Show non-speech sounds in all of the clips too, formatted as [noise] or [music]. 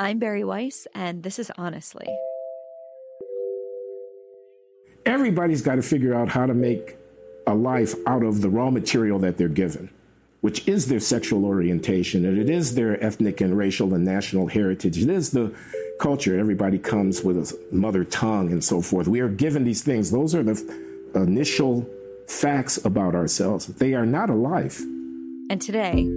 I'm Bari Weiss, and this is Honestly. Everybody's got to figure out how to make a life out of the raw material that they're given, which is their sexual orientation, and it is their ethnic and racial and national heritage. It is the culture. Everybody comes with a mother tongue and so forth. We are given these things. Those are the initial facts about ourselves. They are not a life. And today,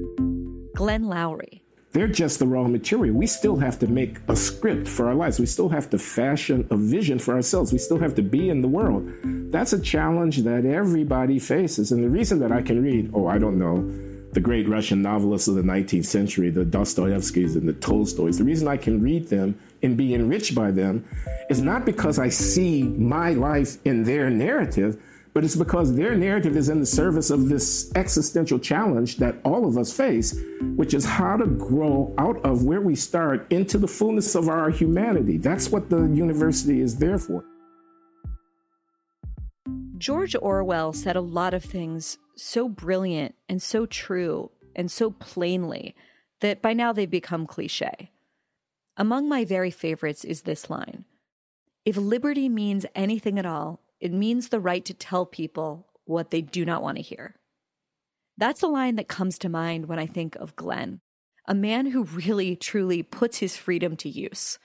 Glenn Loury. They're just the raw material. We still have to make a script for our lives. We still have to fashion a vision for ourselves. We still have to be in the world. That's a challenge that everybody faces. And the reason that I can read, oh, I don't know, the great Russian novelists of the 19th century, the Dostoevskys and the Tolstoys, the reason I can read them and be enriched by them is not because I see my life in their narrative, but it's because their narrative is in the service of this existential challenge that all of us face, which is how to grow out of where we start into the fullness of our humanity. That's what the university is there for. George Orwell said a lot of things so brilliant and so true and so plainly that by now they've become cliche. Among my very favorites is this line If liberty means anything at all, it means the right to tell people what they do not want to hear. That's the line that comes to mind when I think of Glenn, a man who really, truly puts his freedom to use.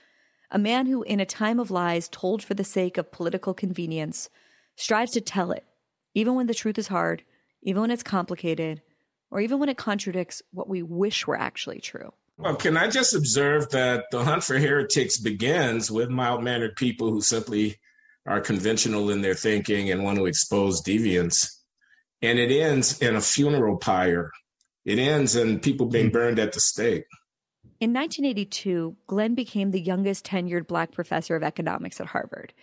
A man who, in a time of lies told for the sake of political convenience, strives to tell it, even when the truth is hard, even when it's complicated, or even when it contradicts what we wish were actually true. Well, can I just observe that the hunt for heretics begins with mild mannered people who simply are conventional in their thinking and want to expose deviance. And it ends in a funeral pyre. It ends in people being hmm. burned at the stake. In 1982, Glenn became the youngest tenured black professor of economics at Harvard.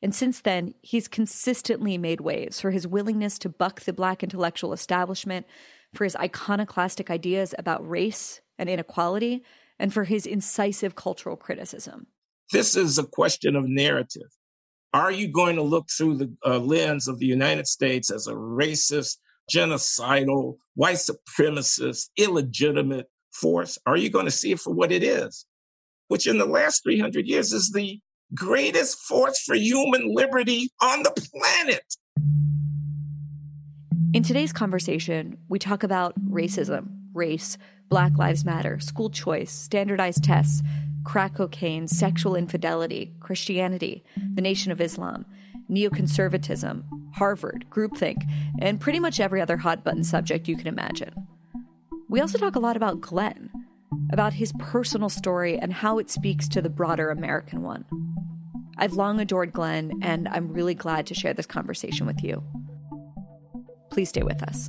And since then, he's consistently made waves for his willingness to buck the black intellectual establishment, for his iconoclastic ideas about race and inequality, and for his incisive cultural criticism. This is a question of narrative. Are you going to look through the uh, lens of the United States as a racist, genocidal, white supremacist, illegitimate force? Are you going to see it for what it is? Which in the last 300 years is the greatest force for human liberty on the planet. In today's conversation, we talk about racism, race, Black Lives Matter, school choice, standardized tests, crack cocaine, sexual infidelity, Christianity, the Nation of Islam, neoconservatism, Harvard, groupthink, and pretty much every other hot button subject you can imagine. We also talk a lot about Glenn, about his personal story and how it speaks to the broader American one. I've long adored Glenn, and I'm really glad to share this conversation with you. Please stay with us.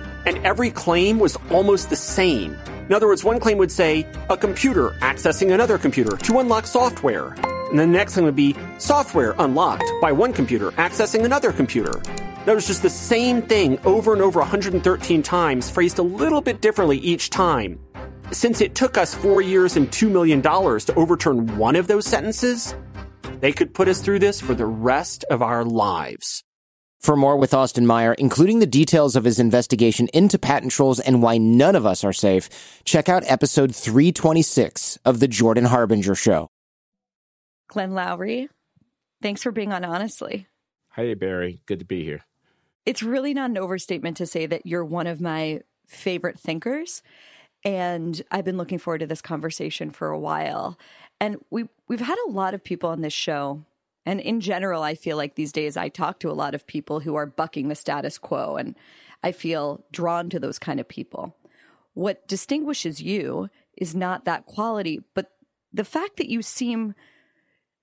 And every claim was almost the same. In other words, one claim would say, a computer accessing another computer to unlock software. And the next thing would be software unlocked by one computer accessing another computer. That was just the same thing over and over 113 times, phrased a little bit differently each time. Since it took us four years and $2 million to overturn one of those sentences, they could put us through this for the rest of our lives. For more with Austin Meyer, including the details of his investigation into patent trolls and why none of us are safe, check out episode 326 of The Jordan Harbinger Show. Glenn Loury, thanks for being on Honestly. Hey, Bari. Good to be here. It's really not an overstatement to say that you're one of my favorite thinkers. And I've been looking forward to this conversation for a while. And we, we've had a lot of people on this show and in general, I feel like these days I talk to a lot of people who are bucking the status quo, and I feel drawn to those kind of people. What distinguishes you is not that quality, but the fact that you seem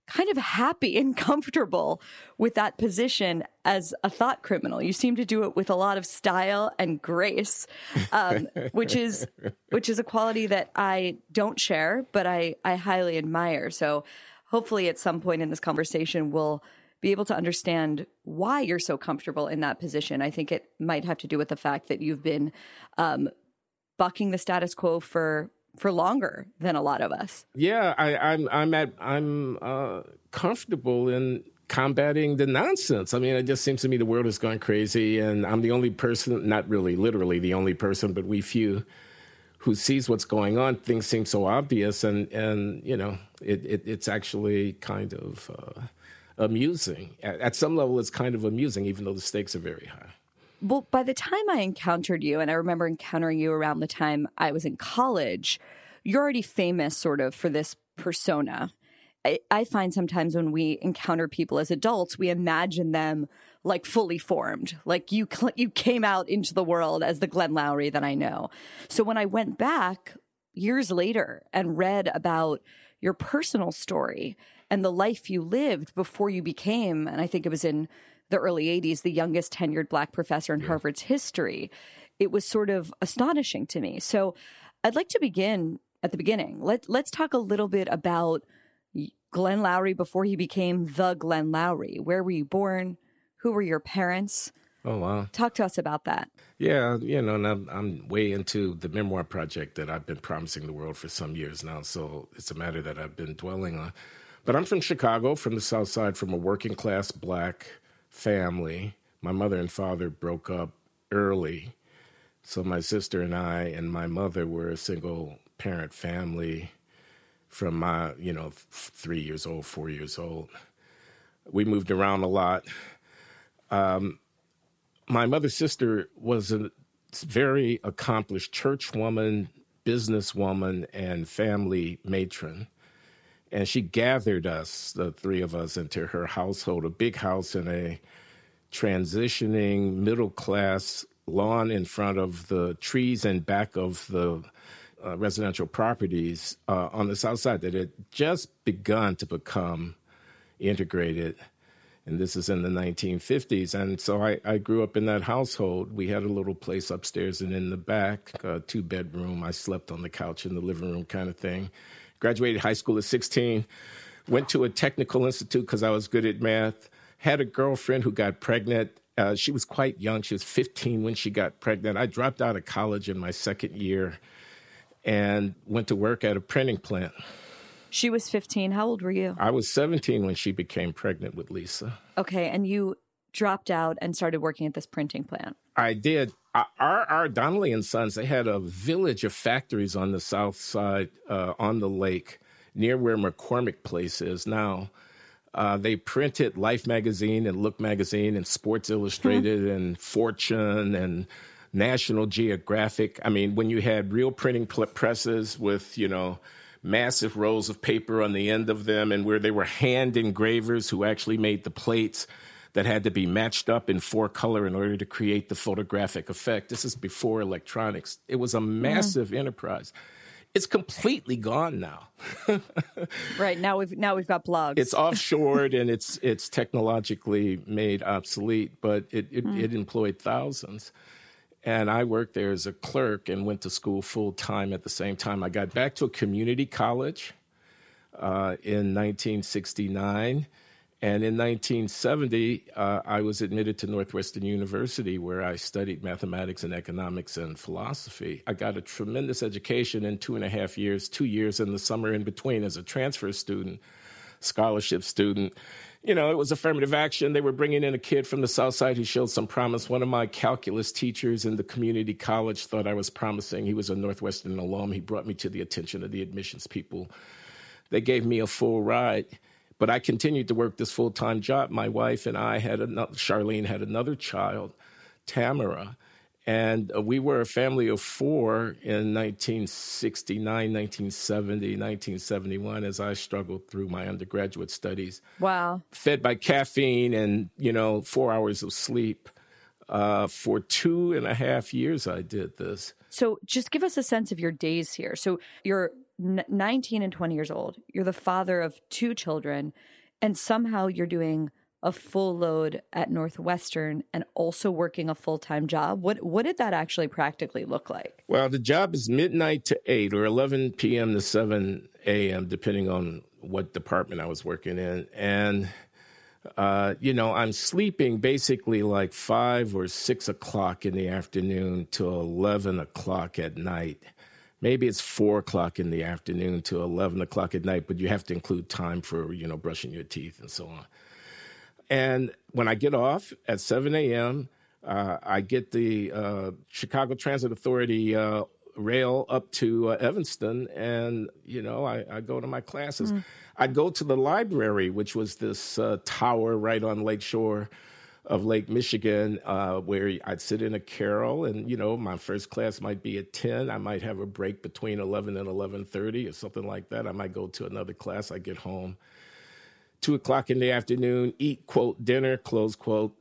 kind of happy and [laughs] comfortable with that position as a thought criminal. You seem to do it with a lot of style and grace, um, [laughs] which is which is a quality that I don't share, but I I highly admire. So hopefully, at some point in this conversation, we'll be able to understand why you're so comfortable in that position. I think it might have to do with the fact that you've been um, bucking the status quo for for longer than a lot of us. Yeah, I, am I'm, I'm at I'm uh, comfortable in combating the nonsense. I mean, it just seems to me the world has gone crazy, and I'm the only person, not really literally the only person, but we few who sees what's going on. Things seem so obvious, and and you know, it, it it's actually kind of uh, amusing. At, at some level, it's kind of amusing, even though the stakes are very high. Well, by the time I encountered you, and I remember encountering you around the time I was in college, you're already famous sort of for this persona. I, I, find sometimes when we encounter people as adults, we imagine them like fully formed, like you you came out into the world as the Glenn Loury that I know. So when I went back years later and read about your personal story and the life you lived before you became, and I think it was in the early 80s, the youngest tenured black professor in yeah. Harvard's history, it was sort of astonishing to me. So I'd like to begin at the beginning. Let, let's talk a little bit about Glenn Loury before he became the Glenn Loury. Where were you born? Who were your parents? Oh wow! Talk to us about that. Yeah, you know, and I'm, I'm, way into the memoir project that I've been promising the world for some years now. So it's a matter that I've been dwelling on. But I'm from Chicago, from the South Side, from a working class black family. My mother and father broke up early. So my sister and I and my mother were a single parent family from my, you know, three years old, four years old. We moved around a lot. Um, my mother's sister was a very accomplished church woman, businesswoman, and family matron and she gathered us, the three of us, into her household, a big house in a transitioning middle class lawn in front of the trees and back of the uh, residential properties uh, on the south side that had just begun to become integrated. And this is in the 1950s. And so I, I grew up in that household. We had a little place upstairs and in the back, two bedroom. I slept on the couch in the living room kind of thing graduated high school at 16, went to a technical institute because I was good at math, had a girlfriend who got pregnant. Uh, she was quite young. She was 15 when she got pregnant. I dropped out of college in my second year and went to work at a printing plant. She was 15. How old were you? I was 17 when she became pregnant with Lisa. Okay. And you dropped out and started working at this printing plant. I did. Our, R. Donnelley and Sons, they had a village of factories on the south side uh, on the lake near where McCormick Place is now. Uh, they printed Life magazine and Look magazine and Sports Illustrated mm-hmm. and Fortune and National Geographic. I mean, when you had real printing presses with, you know, massive rolls of paper on the end of them and where they were hand engravers who actually made the plates that had to be matched up in four color in order to create the photographic effect. This is before electronics. It was a massive yeah. enterprise. It's completely gone now. [laughs] right now we've now we've got blogs. It's offshored and it's it's technologically made obsolete, but it it, mm. it employed thousands. And I worked there as a clerk and went to school full time at the same time. I got back to a community college uh, in 1969 and in 1970, uh, I was admitted to Northwestern University, where I studied mathematics and economics and philosophy. I got a tremendous education in two and a half years, two years in the summer in between as a transfer student, scholarship student. You know, it was affirmative action. They were bringing in a kid from the South Side who showed some promise. One of my calculus teachers in the community college thought I was promising. He was a Northwestern alum. He brought me to the attention of the admissions people. They gave me a full ride but I continued to work this full time job. My wife and I had another, Charlene had another child, Tamara. And uh, we were a family of four in 1969, 1970, 1971 as I struggled through my undergraduate studies. Wow. Fed by caffeine and, you know, four hours of sleep. Uh, for two and a half years, I did this. So just give us a sense of your days here. So you're 19 and 20 years old. You're the father of two children. and somehow you're doing a full load at Northwestern and also working a full time job. What what did that actually practically look like? Well, the job is midnight to eight or eleven p.m. to seven a.m. depending on what department I was working in, and uh, you know I'm sleeping basically like five or six o'clock in the afternoon to eleven o'clock at night. Maybe it's four o'clock in the afternoon to eleven o'clock at night, but you have to include time for you know brushing your teeth and so on. And when I get off at 7 a.m., uh, I get the uh, Chicago Transit Authority uh, rail up to uh, Evanston, and you know I, I, go to my classes. Mm. I'd go to the library, which was this uh, tower right on Lake Shore of Lake Michigan, uh, where I'd sit in a carrel, and you know my first class might be at ten. I might have a break between eleven and eleven thirty, or something like that. I might go to another class. I get home two o'clock in the afternoon, eat quote dinner close quote.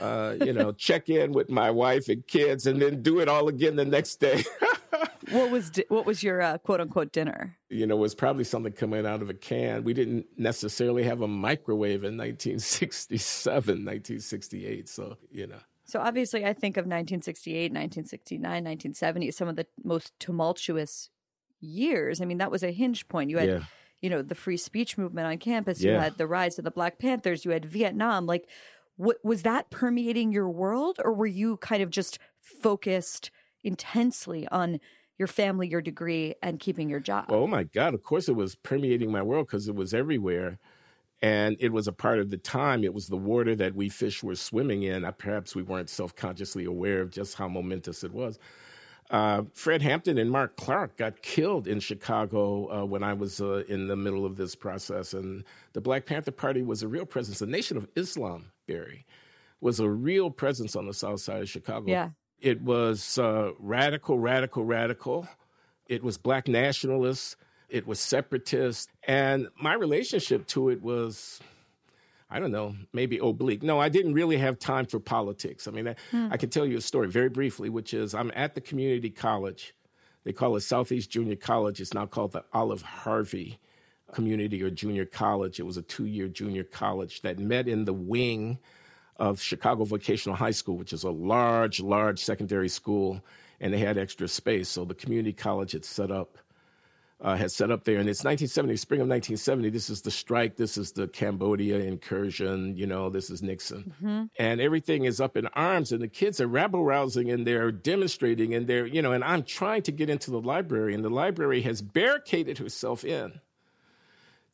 Uh, you know, [laughs] check in with my wife and kids, and then do it all again the next day. [laughs] what was di- what was your uh, quote unquote dinner? You know, it was probably something coming out of a can. We didn't necessarily have a microwave in 1967, 1968. So you know. So obviously, I think of 1968, 1969, 1970, some of the most tumultuous years. I mean, that was a hinge point. You had. Yeah you know the free speech movement on campus yeah. you had the rise of the black panthers you had vietnam like what was that permeating your world or were you kind of just focused intensely on your family your degree and keeping your job oh my god of course it was permeating my world because it was everywhere and it was a part of the time it was the water that we fish were swimming in perhaps we weren't self-consciously aware of just how momentous it was uh, Fred Hampton and Mark Clark got killed in Chicago uh, when I was uh, in the middle of this process. And the Black Panther Party was a real presence. The Nation of Islam, Bari, was a real presence on the south side of Chicago. Yeah. It was uh, radical, radical, radical. It was black nationalists. It was separatist. And my relationship to it was I don't know, maybe oblique. No, I didn't really have time for politics. I mean, I, hmm. I can tell you a story very briefly, which is I'm at the community college. They call it Southeast Junior College. It's now called the Olive Harvey Community or Junior College. It was a two year junior college that met in the wing of Chicago Vocational High School, which is a large, large secondary school, and they had extra space. So the community college had set up uh, had set up there. And it's 1970, spring of 1970. This is the strike. This is the Cambodia incursion. You know, this is Nixon. Mm-hmm. And everything is up in arms. And the kids are rabble rousing and they're demonstrating and they're, you know, and I'm trying to get into the library. And the library has barricaded herself in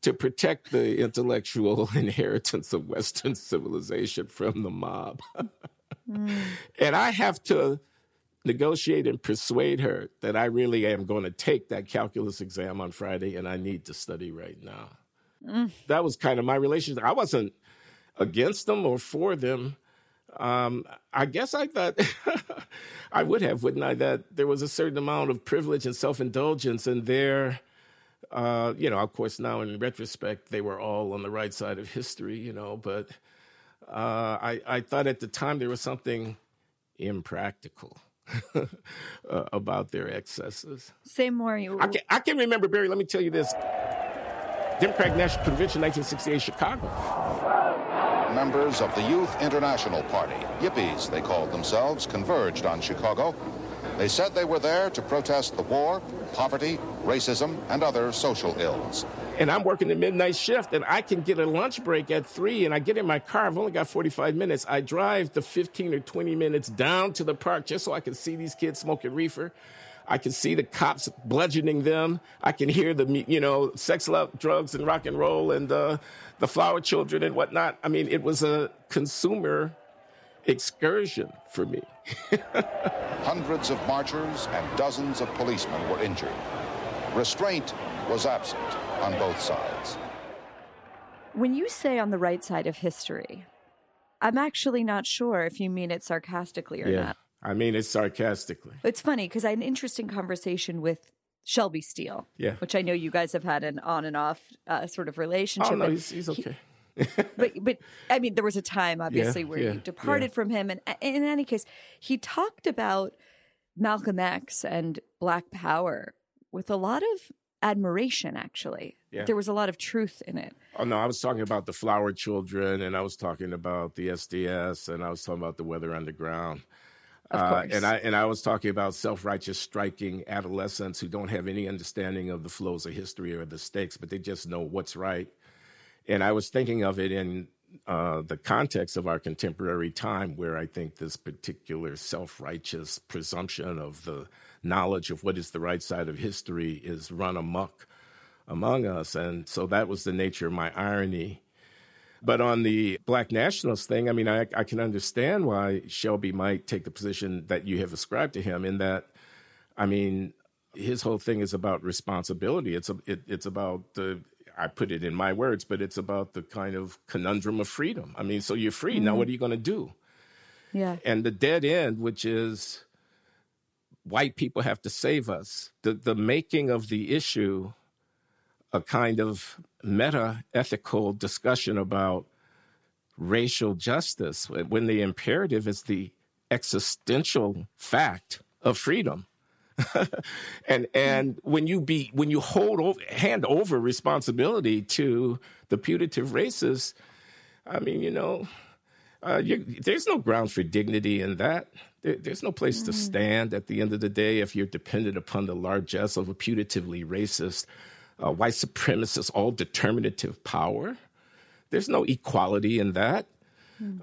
to protect the intellectual [laughs] inheritance of Western civilization from the mob. [laughs] mm. And I have to negotiate and persuade her that I really am going to take that calculus exam on Friday and I need to study right now. Mm. That was kind of my relationship. I wasn't against them or for them. Um, I guess I thought [laughs] I would have, wouldn't I? That there was a certain amount of privilege and self indulgence, and there, uh, you know, of course, now in retrospect, they were all on the right side of history, you know, but uh, I, I thought at the time there was something impractical [laughs] uh, about their excesses. Say more. You. I can, I can remember, Bari, let me tell you this. Democratic National Convention, 1968, Chicago. Members of the Youth International Party, Yippies they called themselves, converged on Chicago. They said they were there to protest the war, poverty, racism, and other social ills and I'm working the midnight shift and I can get a lunch break at three and I get in my car. I've only got 45 minutes. I drive the 15 or 20 minutes down to the park just so I can see these kids smoking reefer. I can see the cops bludgeoning them. I can hear the, you know, sex, love, drugs, and rock and roll and uh, the flower children and whatnot. I mean, it was a consumer excursion for me. [laughs] Hundreds of marchers and dozens of policemen were injured. Restraint was absent on both sides. When you say on the right side of history, I'm actually not sure if you mean it sarcastically or yeah, not. I mean it sarcastically. It's funny because I had an interesting conversation with Shelby Steele, yeah. which I know you guys have had an on and off uh, sort of relationship. Oh no, he's, he's okay. He, [laughs] but but I mean, there was a time obviously yeah, where yeah, you departed yeah. from him, and in any case, he talked about Malcolm X and Black Power with a lot of admiration, actually. Yeah. There was a lot of truth in it. Oh no, I was talking about the Flower Children, and I was talking about the SDS, and I was talking about the Weather Underground. Uh, and I and I was talking about self-righteous striking adolescents who don't have any understanding of the flows of history or the stakes, but they just know what's right. And I was thinking of it in uh, the context of our contemporary time, where I think this particular self-righteous presumption of the knowledge of what is the right side of history is run amok among us, and so that was the nature of my irony. But on the black nationalist thing, I mean, I, I can understand why Shelby might take the position that you have ascribed to him. In that, I mean, his whole thing is about responsibility. It's a, it, it's about the. I put it in my words, but it's about the kind of conundrum of freedom. I mean, so you're free now. Mm-hmm. What are you going to do? Yeah. and the dead end, which is white people have to save us. The the making of the issue a kind of meta ethical discussion about racial justice when the imperative is the existential fact of freedom. [laughs] and and when you be when you hold over, hand over responsibility to the putative races, I mean, you know, uh, you, there's no ground for dignity in that. There, there's no place to stand at the end of the day if you're dependent upon the largesse of a putatively racist, uh, white supremacist, all determinative power. There's no equality in that.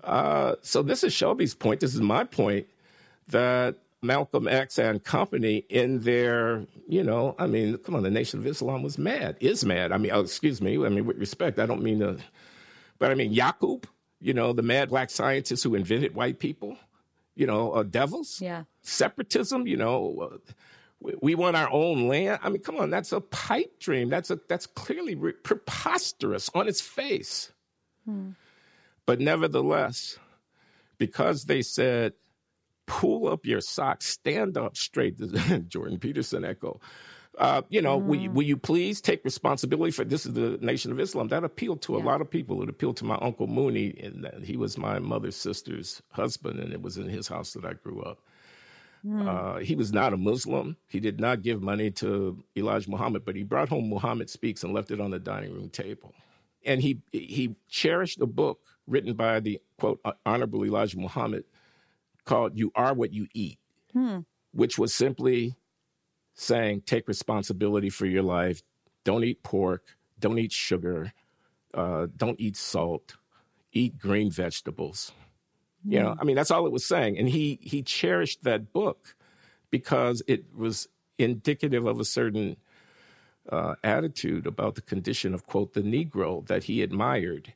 Uh, so this is Shelby's point. This is my point that Malcolm X and company in their, you know, I mean, come on, the Nation of Islam was mad, is mad. I mean, oh, excuse me. I mean, with respect, I don't mean to, but I mean, Yaqub, you know, the mad black scientists who invented white people, you know, uh, devils, Yeah. separatism, you know, uh, we, we want our own land. I mean, come on, that's a pipe dream. That's a that's clearly re- preposterous on its face. But nevertheless, because they said, pull up your socks, stand up straight, [laughs] Jordan Peterson echo. Uh, you know, will, you, will you please take responsibility for this? Is the Nation of Islam that appealed to a lot of people. It appealed to my uncle Mooney, and he was my mother's sister's husband, and it was in his house that I grew up. Uh, he was not a Muslim. He did not give money to Elijah Muhammad, but he brought home Muhammad Speaks and left it on the dining room table. And he he cherished a book written by the quote Honorable Elijah Muhammad called "You Are What You Eat," which was simply saying take responsibility for your life. Don't eat pork. Don't eat sugar. Uh, don't eat salt. Eat green vegetables. You know, I mean, that's all it was saying. And he he cherished that book because it was indicative of a certain uh, attitude about the condition of quote the Negro that he admired,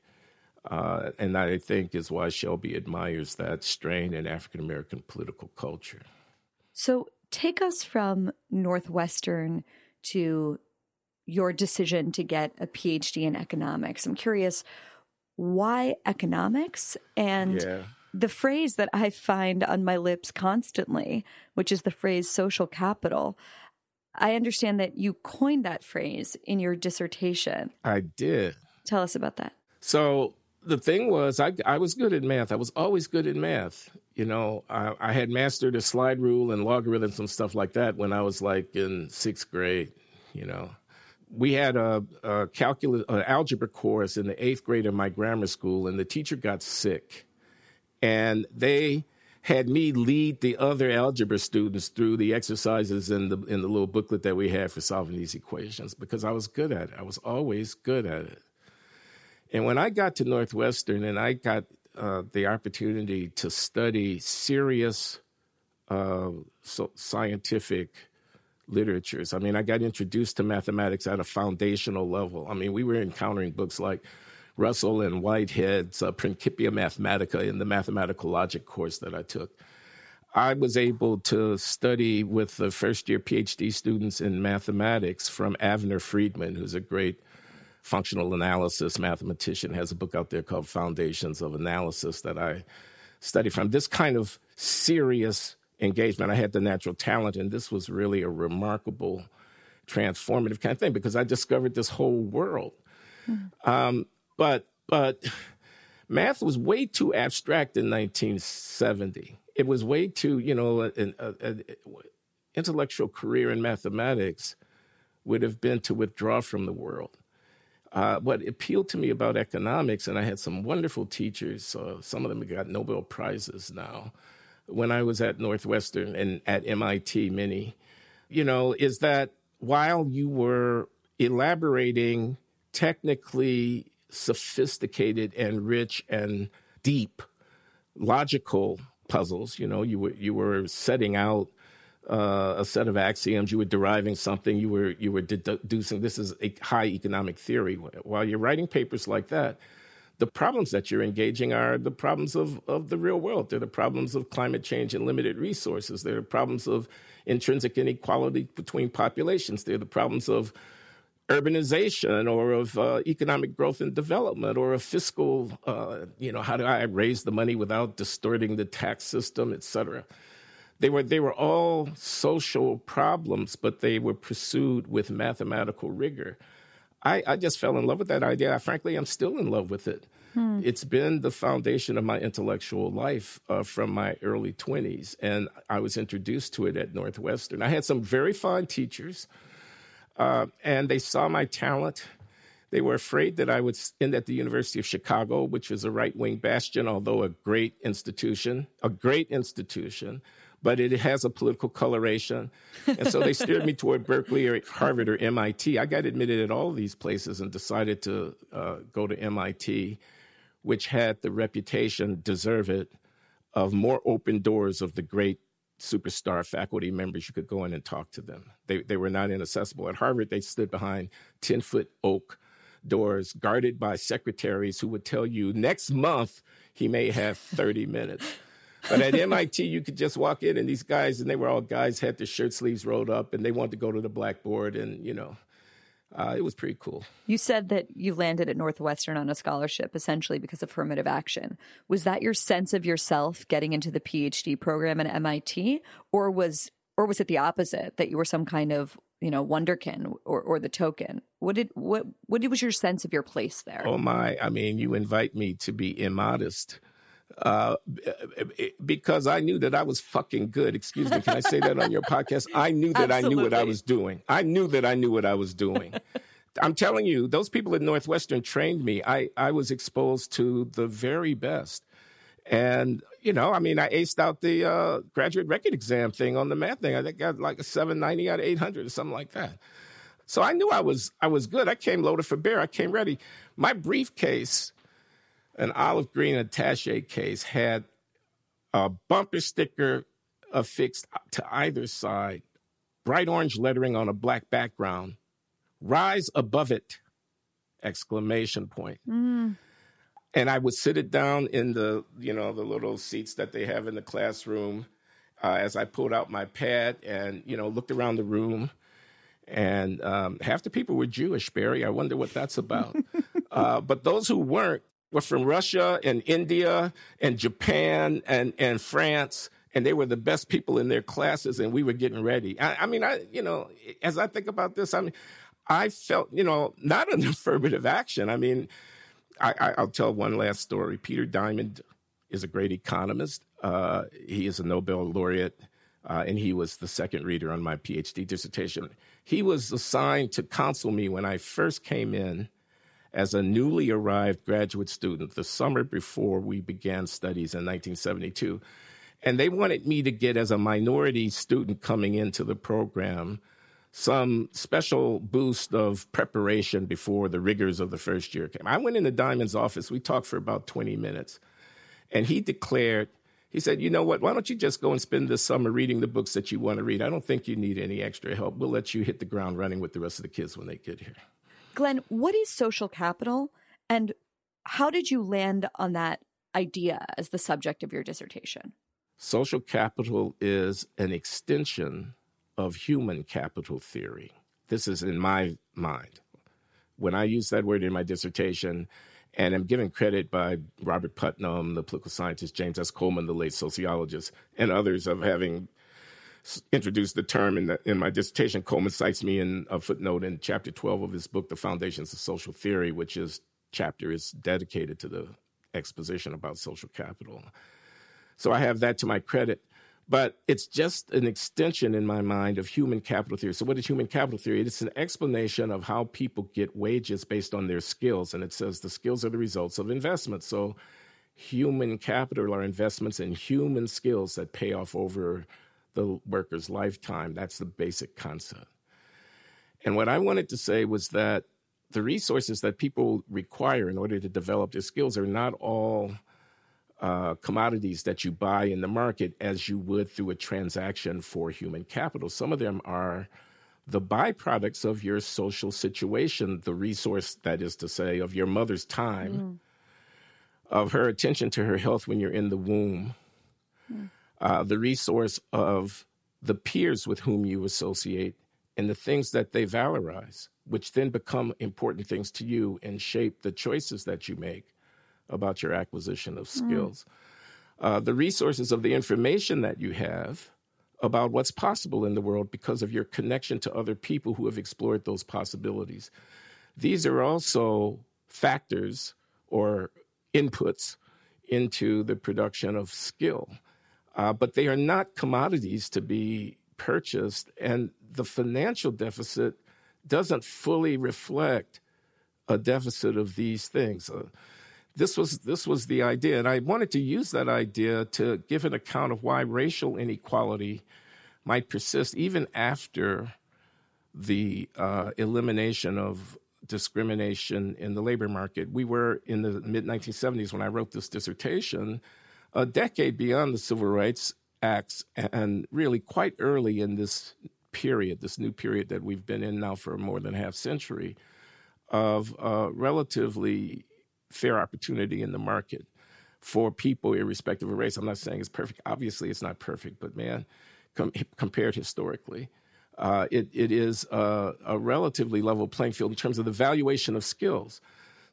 uh, and I think is why Shelby admires that strain in African American political culture. So take us from Northwestern to your decision to get a PhD in economics. I'm curious why economics and Yeah. the phrase that I find on my lips constantly, which is the phrase social capital. I understand that you coined that phrase in your dissertation. I did. Tell us about that. So the thing was, I, I was good at math. I was always good at math. You know, I, I had mastered a slide rule and logarithms and stuff like that when I was like in sixth grade. You know, we had a, a calculus, an algebra course in the eighth grade of my grammar school, and the teacher got sick, and they had me lead the other algebra students through the exercises in the in the little booklet that we had for solving these equations because I was good at it. I was always good at it. And when I got to Northwestern and I got uh, the opportunity to study serious uh, so scientific literatures, I mean, I got introduced to mathematics at a foundational level. I mean, we were encountering books like Russell and Whitehead's uh, Principia Mathematica in the mathematical logic course that I took. I was able to study with the first year PhD students in mathematics from Avner Friedman, who's a great functional analysis mathematician, has a book out there called Foundations of Analysis that I study from. This kind of serious engagement, I had the natural talent, and this was really a remarkable, transformative kind of thing because I discovered this whole world. Um, but but math was way too abstract in 1970. It was way too, you know, an, an intellectual career in mathematics would have been to withdraw from the world. Uh, what appealed to me about economics, and I had some wonderful teachers, uh, some of them got Nobel Prizes now, when I was at Northwestern and at MIT, many, you know, is that while you were elaborating technically sophisticated and rich and deep logical puzzles, you know, you were you were setting out uh, a set of axioms. You were deriving something. You were you were deducing. This is a high economic theory. While you're writing papers like that, the problems that you're engaging are the problems of, of the real world. They're the problems of climate change and limited resources. They're the problems of intrinsic inequality between populations. They're the problems of urbanization or of uh, economic growth and development or of fiscal, uh, you know, how do I raise the money without distorting the tax system, et cetera. They were, they were all social problems, but they were pursued with mathematical rigor. I, I just fell in love with that idea. I, frankly, I'm still in love with it. Hmm. It's been the foundation of my intellectual life uh, from my early 20s. And I was introduced to it at Northwestern. I had some very fine teachers, uh, and they saw my talent. They were afraid that I would end at the University of Chicago, which is a right wing bastion, although a great institution, a great institution but it has a political coloration. And so they steered me toward Berkeley or Harvard or MIT. I got admitted at all these places and decided to uh, go to MIT, which had the reputation, deserve it, of more open doors of the great superstar faculty members. You could go in and talk to them. They, they were not inaccessible. At Harvard, they stood behind 10 foot oak doors guarded by secretaries who would tell you next month he may have 30 minutes. But at MIT, you could just walk in, and these guys, and they were all guys, had their shirt sleeves rolled up, and they wanted to go to the blackboard, and you know, uh, it was pretty cool. You said that you landed at Northwestern on a scholarship essentially because of affirmative action. Was that your sense of yourself getting into the PhD program at MIT, or was or was it the opposite that you were some kind of you know wonderkin or, or the token? What did what what was your sense of your place there? Oh my! I mean, you invite me to be immodest uh, because I knew that I was fucking good. Excuse me, can I say that on your podcast? I knew that Absolutely. I knew what I was doing. I knew that I knew what I was doing. I'm telling you, those people at Northwestern trained me. I, I was exposed to the very best. And, you know, I mean, I aced out the uh, graduate record exam thing on the math thing. I got like a 790 out of 800 or something like that. So I knew I was I was good. I came loaded for bear. I came ready. My briefcase an olive green attache case had a bumper sticker affixed to either side, bright orange lettering on a black background. Rise above it! Exclamation point. Mm. And I would sit it down in the, you know, the little seats that they have in the classroom uh, as I pulled out my pad and, you know, looked around the room. And um, half the people were Jewish, Bari. I wonder what that's about. [laughs] uh, but those who weren't, were from Russia and India and Japan and, and France, and they were the best people in their classes, and we were getting ready. I, I mean, I you know, as I think about this, I mean, I felt you know not an [laughs] affirmative action. I mean, I, will tell one last story. Peter Diamond is a great economist. Uh, he is a Nobel laureate. Uh, and he was the second reader on my PhD dissertation. He was assigned to counsel me when I first came in as a newly arrived graduate student the summer before we began studies in 1972. And they wanted me to get, as a minority student coming into the program, some special boost of preparation before the rigors of the first year came. I went into Diamond's office. We talked for about 20 minutes. And he declared, he said, You know what? Why don't you just go and spend the summer reading the books that you want to read? I don't think you need any extra help. We'll let you hit the ground running with the rest of the kids when they get here. Glenn, what is social capital and how did you land on that idea as the subject of your dissertation? Social capital is an extension of human capital theory. This is in my mind. When I use that word in my dissertation, and I'm given credit by Robert Putnam, the political scientist, James S. Coleman, the late sociologist, and others of having introduced the term in, the, in my dissertation. Coleman cites me in a footnote in chapter 12 of his book, The Foundations of Social Theory, which is chapter is dedicated to the exposition about social capital. So I have that to my credit. But it's just an extension in my mind of human capital theory. So, what is human capital theory? It's an explanation of how people get wages based on their skills. And it says the skills are the results of investment. So, human capital are investments in human skills that pay off over the worker's lifetime. That's the basic concept. And what I wanted to say was that the resources that people require in order to develop their skills are not all uh, commodities that you buy in the market as you would through a transaction for human capital. Some of them are the byproducts of your social situation, the resource, that is to say, of your mother's time, mm. of her attention to her health when you're in the womb, mm. Uh, the resource of the peers with whom you associate, and the things that they valorize, which then become important things to you and shape the choices that you make about your acquisition of hmm. skills. Mm. Uh, the resources of the information that you have about what's possible in the world because of your connection to other people who have explored those possibilities. These are also factors or inputs into the production of skill, uh, but they are not commodities to be purchased, and the financial deficit doesn't fully reflect a deficit of these things. Uh, this was this was the idea, and I wanted to use that idea to give an account of why racial inequality might persist even after the uh, elimination of discrimination in the labor market. We were in the mid 1970s when I wrote this dissertation, a decade beyond the civil rights acts, and really quite early in this period, this new period that we've been in now for more than a half century, of uh, relatively fair opportunity in the market for people irrespective of race. I'm not saying it's perfect. Obviously, it's not perfect, but man, com- compared historically, uh, it, it is a, a, relatively level playing field in terms of the valuation of skills.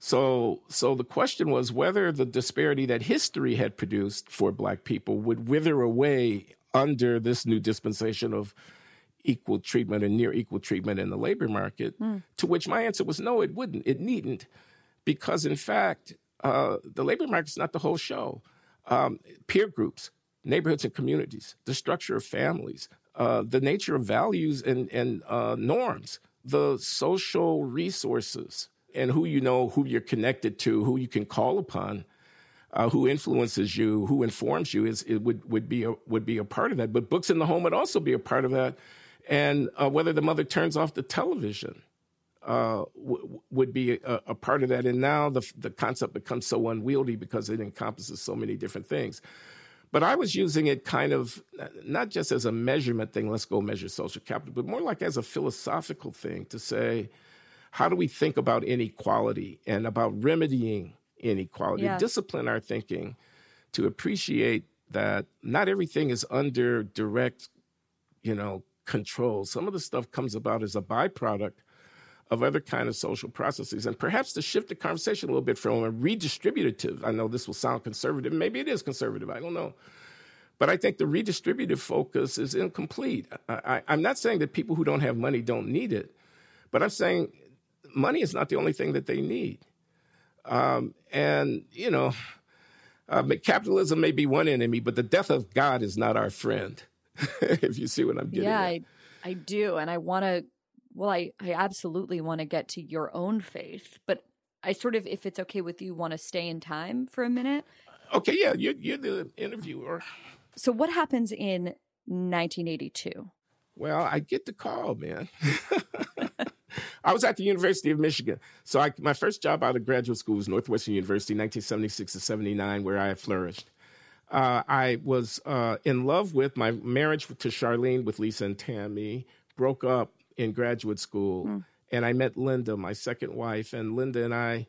So, so the question was whether the disparity that history had produced for Black people would wither away under this new dispensation of equal treatment and near equal treatment in the labor market. Mm. To which my answer was no, it wouldn't. It needn't because in fact, uh, the labor market is not the whole show. Um, peer groups, neighborhoods and communities, the structure of families, uh, the nature of values and, and uh, norms, the social resources, and who you know, who you're connected to, who you can call upon, uh, who influences you, who informs you, is it would would be a, would be a part of that. But books in the home would also be a part of that, and uh, whether the mother turns off the television uh, w- would be a, a, part of that. And now the, the concept becomes so unwieldy because it encompasses so many different things. But I was using it kind of not just as a measurement thing, let's go measure social capital, but more like as a philosophical thing to say, how do we think about inequality and about remedying inequality, yeah. discipline our thinking to appreciate that not everything is under direct, you know, control. Some of the stuff comes about as a byproduct of other kind of social processes. And perhaps to shift the conversation a little bit from a redistributive, I know this will sound conservative, maybe it is conservative, I don't know. But I think the redistributive focus is incomplete. I, am not saying that people who don't have money don't need it, but I'm saying money is not the only thing that they need. Um, and, you know, uh, capitalism may be one enemy, but the death of God is not our friend, [laughs] if you see what I'm getting yeah, at. I, I do. And I want to well, I, I absolutely want to get to your own faith, but I sort of, if it's okay with you, want to stay in time for a minute. Okay, yeah, you're, you're the interviewer. So, what happens in 1982? Well, I get the call, man. [laughs] [laughs] I was at the University of Michigan. So, I, my first job out of graduate school was Northwestern University, 1976 to 79, where I flourished. Uh, I was uh, in love with my marriage to Charlene, with Lisa and Tammy, broke up in graduate school. Mm. And I met Linda, my second wife, and Linda and I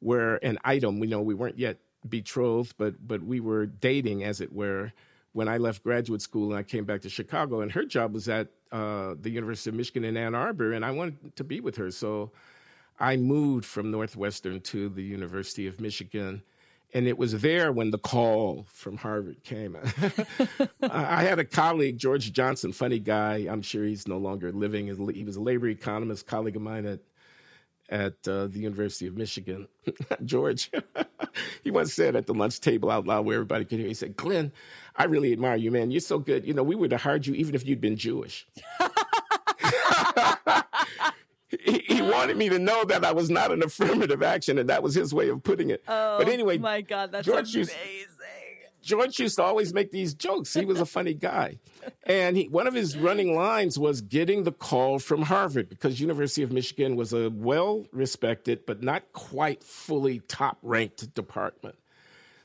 were an item. We know we weren't yet betrothed, but but we were dating, as it were, when I left graduate school and I came back to Chicago. And her job was at uh, the University of Michigan in Ann Arbor, and I wanted to be with her, so I moved from Northwestern to the University of Michigan and it was there when the call from Harvard came. [laughs] I had a colleague, George Johnson, funny guy. I'm sure he's no longer living. He was a labor economist, colleague of mine at at uh, the University of Michigan, [laughs] George, [laughs] he once said at the lunch table out loud where everybody could hear, he said, Glenn, I really admire you, man. You're so good. You know, we would have hired you even if you'd been Jewish. [laughs] he, he, wanted me to know that I was not an affirmative action, and that was his way of putting it. Oh, but anyway, my God, that's George amazing. Used, George used to always make these jokes. He was a funny guy. And he, one of his running lines was getting the call from Harvard because University of Michigan was a well-respected but not quite fully top-ranked department.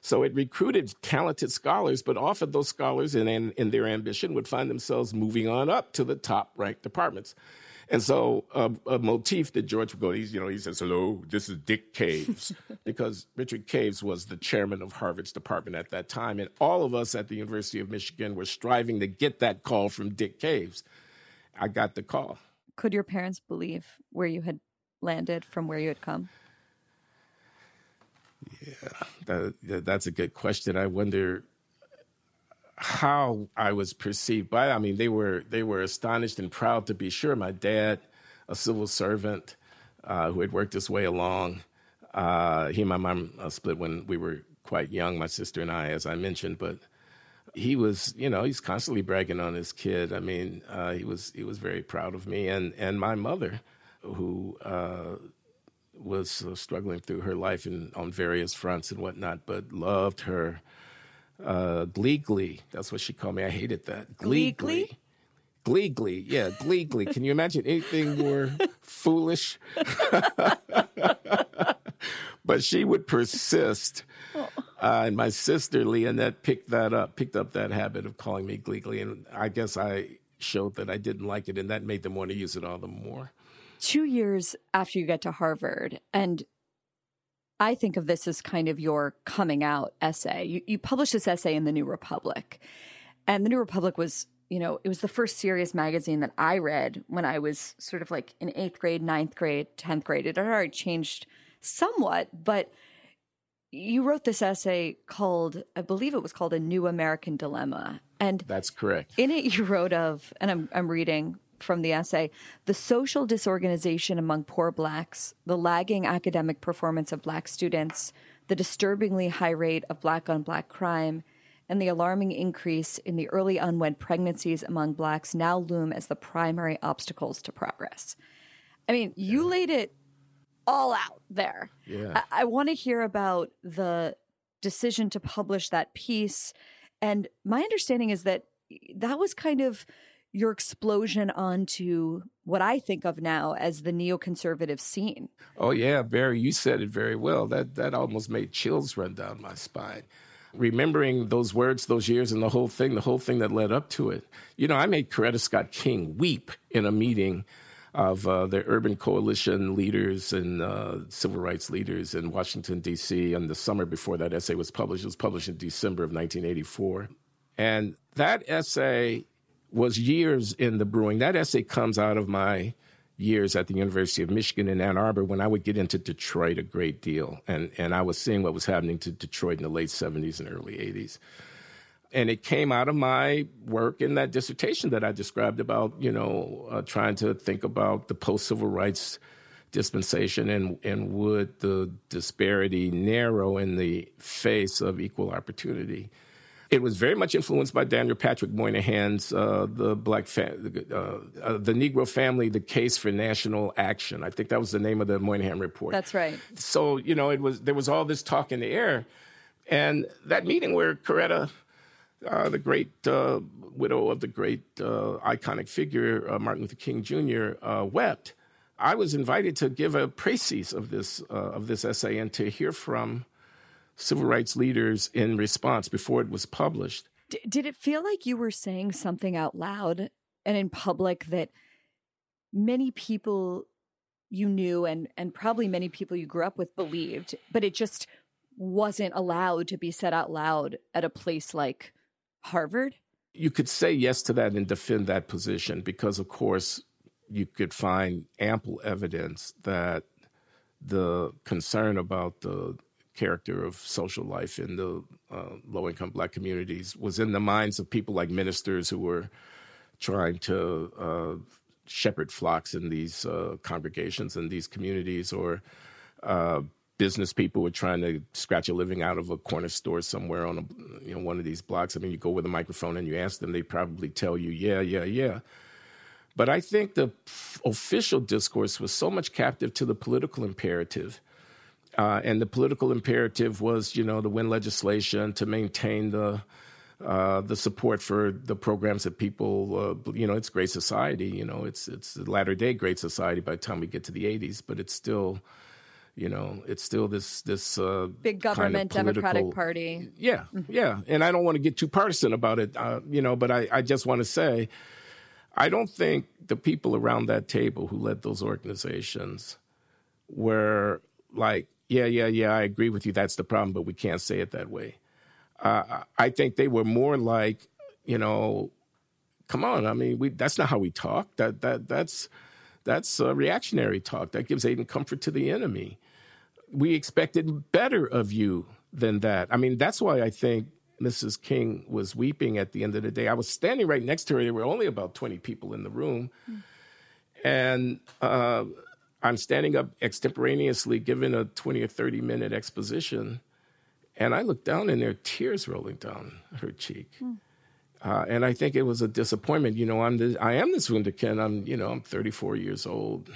So it recruited talented scholars, but often those scholars in, in, in their ambition would find themselves moving on up to the top-ranked departments. And so uh, a motif that George would go, he's, you know, he says, hello, this is Dick Caves, [laughs] because Richard Caves was the chairman of Harvard's department at that time. And all of us at the University of Michigan were striving to get that call from Dick Caves. I got the call. Could your parents believe where you had landed from where you had come? Yeah, that, that's a good question. I wonder how I was perceived by. I mean, they were they were astonished and proud to be sure. My dad, a civil servant uh, who had worked his way along, uh, he and my mom uh, split when we were quite young. My sister and I, as I mentioned, but he was, you know, he's constantly bragging on his kid. I mean, uh, he was he was very proud of me and and my mother, who uh, was uh, struggling through her life in, on various fronts and whatnot, but loved her uh, Glee Glee. That's what she called me. I hated that. Glee Glee? Glee Glee. Yeah, Glee Glee. Can you imagine anything more [laughs] foolish? [laughs] but she would persist. Uh, and my sister Leonette picked that up, picked up that habit of calling me Glee Glee. And I guess I showed that I didn't like it, and that made them want to use it all the more. Two years after you get to Harvard, and I think of this as kind of your coming out essay. You, you published this essay in the New Republic, and the New Republic was, you know, it was the first serious magazine that I read when I was sort of like in eighth grade, ninth grade, tenth grade. It had already changed somewhat, but you wrote this essay called, I believe it was called "A New American Dilemma," and that's correct. In it, you wrote of, and I'm I'm reading from the essay the social disorganization among poor blacks, the lagging academic performance of black students, the disturbingly high rate of black on black crime, and the alarming increase in the early unwed pregnancies among blacks now loom as the primary obstacles to progress. I mean, you yeah. laid it all out there. Yeah. I, I want to hear about the decision to publish that piece. And my understanding is that that was kind of your explosion onto what I think of now as the neoconservative scene. Oh yeah, Bari, you said it very well. That that almost made chills run down my spine. Remembering those words, those years, and the whole thing, the whole thing that led up to it. You know, I made Coretta Scott King weep in a meeting of uh, the urban coalition leaders and uh, civil rights leaders in Washington, D.C. in the summer before that essay was published. It was published in December of 1984. And that essay was years in the brewing. That essay comes out of my years at the University of Michigan in Ann Arbor when I would get into Detroit a great deal. And, and I was seeing what was happening to Detroit in the late 70s and early 80s. And it came out of my work in that dissertation that I described about, you know, uh, trying to think about the post civil rights dispensation and, and would the disparity narrow in the face of equal opportunity. It was very much influenced by Daniel Patrick Moynihan's uh, the Black fa- uh, uh, the Negro Family: The Case for National Action. I think that was the name of the Moynihan report. That's right. So you know, it was there was all this talk in the air, and that meeting where Coretta, uh, the great uh, widow of the great uh, iconic figure Martin Luther King Jr., wept. I was invited to give a précis of this of this essay and to hear from civil rights leaders in response before it was published. D- did it feel like you were saying something out loud and in public that many people you knew and and probably many people you grew up with believed, but it just wasn't allowed to be said out loud at a place like Harvard? You could say yes to that and defend that position because of course you could find ample evidence that the concern about the character of social life in the uh, low income black communities was in the minds of people like ministers who were trying to uh, shepherd flocks in these uh, congregations in these communities, or uh, business people were trying to scratch a living out of a corner store somewhere on a, you know one of these blocks. I mean, you go with a microphone and you ask them, they probably tell you, yeah, yeah, yeah. But I think the official discourse was so much captive to the political imperative. Uh, and the political imperative was, you know, to win legislation, to maintain the uh, the support for the programs that people, uh, you know, it's great society. You know, it's it's latter day great society by the time we get to the '80s, but it's still you know, it's still this this uh, big government kind of Democratic Party. Yeah, mm-hmm. yeah, and I don't want to get too partisan about it, uh, you know, but I, I just want to say, I don't think the people around that table who led those organizations were like, yeah, yeah, yeah, I agree with you, that's the problem, but we can't say it that way. Uh, I think they were more like, you know, come on, I mean, we, that's not how we talk. That that that's that's reactionary talk. That gives aid and comfort to the enemy we expected better of you than that. I mean, that's why I think Mrs. King was weeping at the end of the day. I was standing right next to her. There were only about 20 people in the room. Mm. And uh, I'm standing up extemporaneously giving a 20 or 30 minute exposition. And I looked down and there are tears rolling down her cheek. Mm. Uh, and I think it was a disappointment. You know, I'm the, I am this wunderkind. I'm, you know, I'm 34 years old.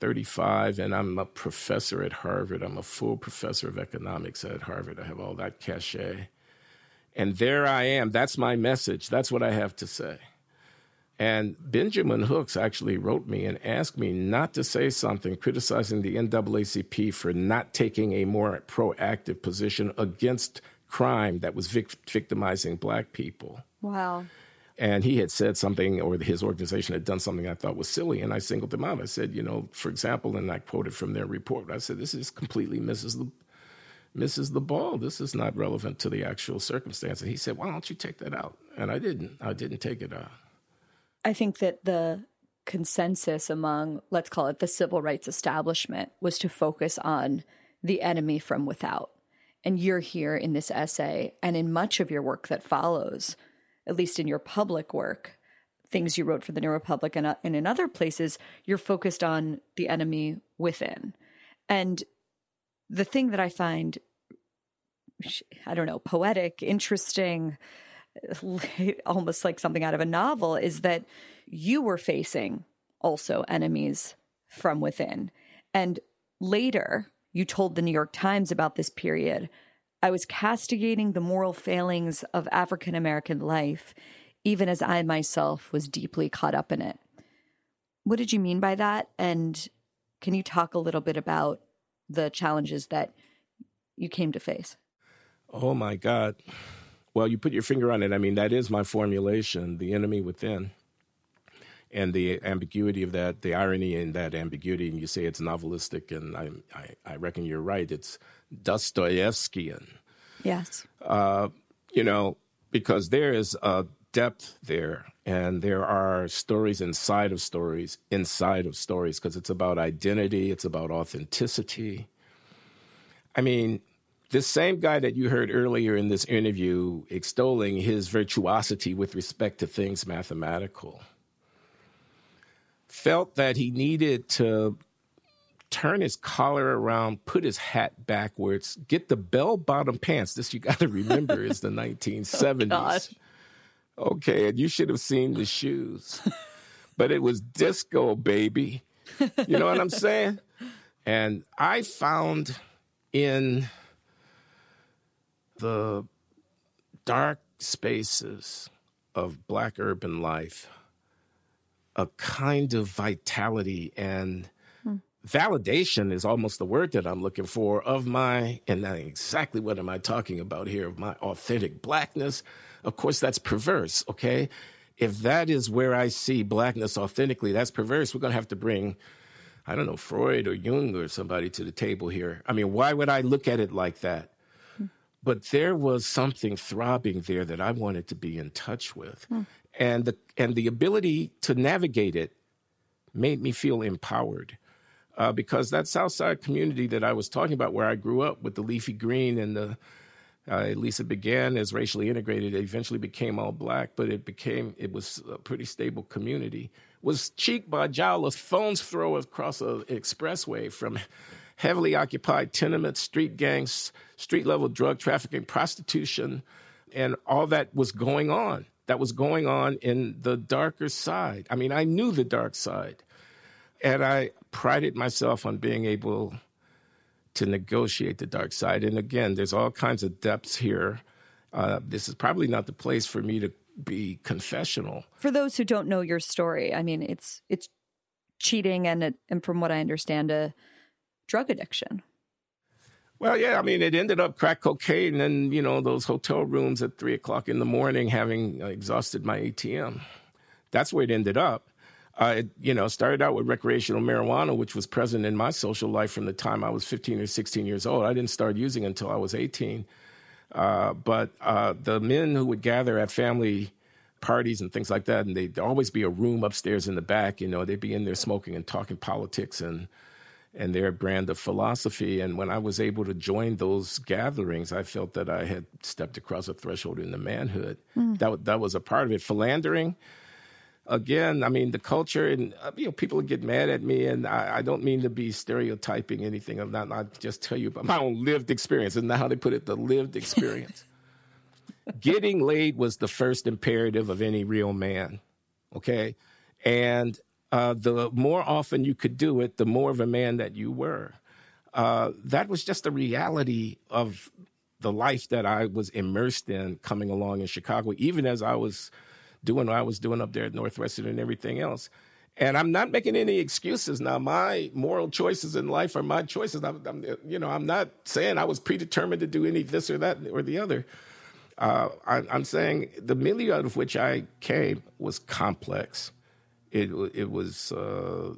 35 and I'm a professor at Harvard. I'm a full professor of economics at Harvard. I have all that cachet. And there I am. That's my message. That's what I have to say. And Benjamin Hooks actually wrote me and asked me not to say something criticizing the NAACP for not taking a more proactive position against crime that was vic- victimizing black people. Wow. And he had said something, or his organization had done something I thought was silly. And I singled him out. I said, you know, for example, and I quoted from their report, I said, this is completely misses the, misses the ball. This is not relevant to the actual circumstance. And he said, why don't you take that out? And I didn't. I didn't take it out. I think that the consensus among, let's call it the civil rights establishment, was to focus on the enemy from without. And you're here in this essay and in much of your work that follows at least in your public work, things you wrote for the New Republic and, uh, and in other places, you're focused on the enemy within. And the thing that I find, I don't know, poetic, interesting, [laughs] almost like something out of a novel, is that you were facing also enemies from within. And later, you told the New York Times about this period I was castigating the moral failings of African American life, even as I myself was deeply caught up in it. What did you mean by that? And can you talk a little bit about the challenges that you came to face? Oh my God. Well, you put your finger on it. I mean, that is my formulation the enemy within. And the ambiguity of that, the irony in that ambiguity, and you say it's novelistic, and I, I, I reckon you're right. It's Dostoevskian. Yes. Uh, you know, because there is a depth there, and there are stories inside of stories, inside of stories, because it's about identity, it's about authenticity. I mean, this same guy that you heard earlier in this interview extolling his virtuosity with respect to things mathematical felt that he needed to turn his collar around, put his hat backwards, get the bell bottom pants. This you got to remember is the 1970s. [laughs] Oh, okay, and you should have seen the shoes. but it was disco, baby. You know what I'm saying? [laughs] And I found in the dark spaces of black urban life a kind of vitality and hmm. validation is almost the word that I'm looking for of my, and exactly what am I talking about here, of my authentic blackness. Of course, that's perverse, okay? If that is where I see blackness authentically, that's perverse. We're going to have to bring, I don't know, Freud or Jung or somebody to the table here. I mean, why would I look at it like that? But there was something throbbing there that I wanted to be in touch with. Hmm. And the, and the ability to navigate it made me feel empowered uh, because that South Side community that I was talking about, where I grew up with the leafy green and the Uh, at least it began as racially integrated. It eventually became all black, but it became it was a pretty stable community. Was cheek by jowl, a phone's throw across an expressway from heavily occupied tenements, street gangs, street level drug trafficking, prostitution, and all that was going on. That was going on in the darker side. I mean, I knew the dark side, and I prided myself on being able to negotiate the dark side. And again, there's all kinds of depths here. Uh, this is probably not the place for me to be confessional. For those who don't know your story, I mean, it's it's cheating and and from what I understand, a drug addiction. Well, yeah, I mean, it ended up crack cocaine and you know those hotel rooms at three o'clock in the morning, having exhausted my ATM. That's where it ended up. Uh, it, you know, started out with recreational marijuana, which was present in my social life from the time I was 15 or 16 years old. I didn't start using until I was 18. Uh, but uh, the men who would gather at family parties and things like that, and they'd always be a room upstairs in the back. You know, they'd be in there smoking and talking politics and and their brand of philosophy. And when I was able to join those gatherings, I felt that I had stepped across a threshold into manhood. Mm. That that was a part of it. Philandering again, I mean, the culture and uh, you know, people get mad at me, and I, I, don't mean to be stereotyping anything. I'm not. I just tell you about my own lived experience, and how they put it, the lived experience. [laughs] Getting laid was the first imperative of any real man. Okay, and uh, the more often you could do it, the more of a man that you were. Uh, that was just the reality of the life that I was immersed in coming along in Chicago, even as I was doing what I was doing up there at Northwestern and everything else. And I'm not making any excuses now. My moral choices in life are my choices. I'm, I'm, you know, I'm not saying I was predetermined to do any this or that or the other. Uh, I, am saying the milieu out of which I came was complex. It, it was uh,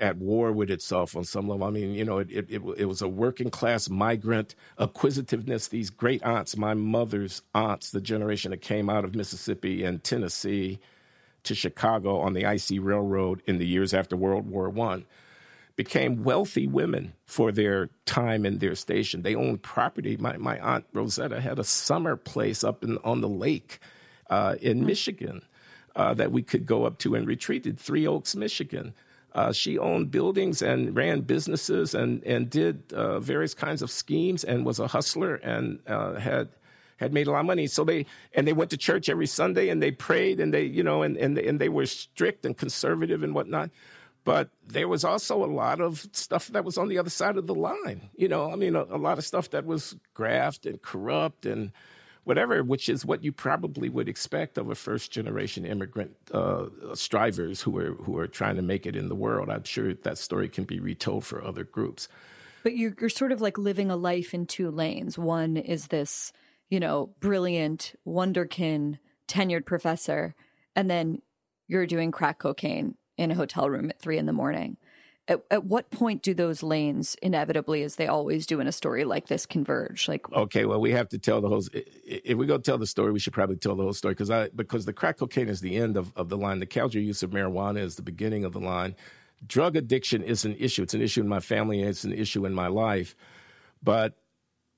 at war with itself on some level. I mean, you know, it, it, it, it, was a working class migrant acquisitiveness. These great aunts, my mother's aunts, the generation that came out of Mississippi and Tennessee to Chicago on the IC railroad in the years after World War One, became wealthy women for their time and their station. They owned property. My, my aunt Rosetta had a summer place up in, on the lake uh, in Michigan. Uh, that we could go up to and retreated, Three Oaks, Michigan. Uh, she owned buildings and ran businesses and and did uh, various kinds of schemes and was a hustler and uh, had had made a lot of money. So they and they went to church every Sunday and they prayed and they you know and and and they were strict and conservative and whatnot. But there was also a lot of stuff that was on the other side of the line. You know, I mean, a, a lot of stuff that was graft and corrupt and whatever, which is what you probably would expect of a first generation immigrant uh, strivers who are who are trying to make it in the world. I'm sure that story can be retold for other groups. But you're, you're sort of like living a life in two lanes. One is this, you know, brilliant, wonderkin, tenured professor, and then you're doing crack cocaine in a hotel room at three in the morning at, at what point do those lanes inevitably as they always do in a story like this converge? Like okay well we have to tell the whole if we go tell the story we should probably tell the whole story because i because the crack cocaine is the end of, of the line. The casual use of marijuana is the beginning of the line. Drug addiction is an issue. It's an issue in my family and it's an issue in my life. But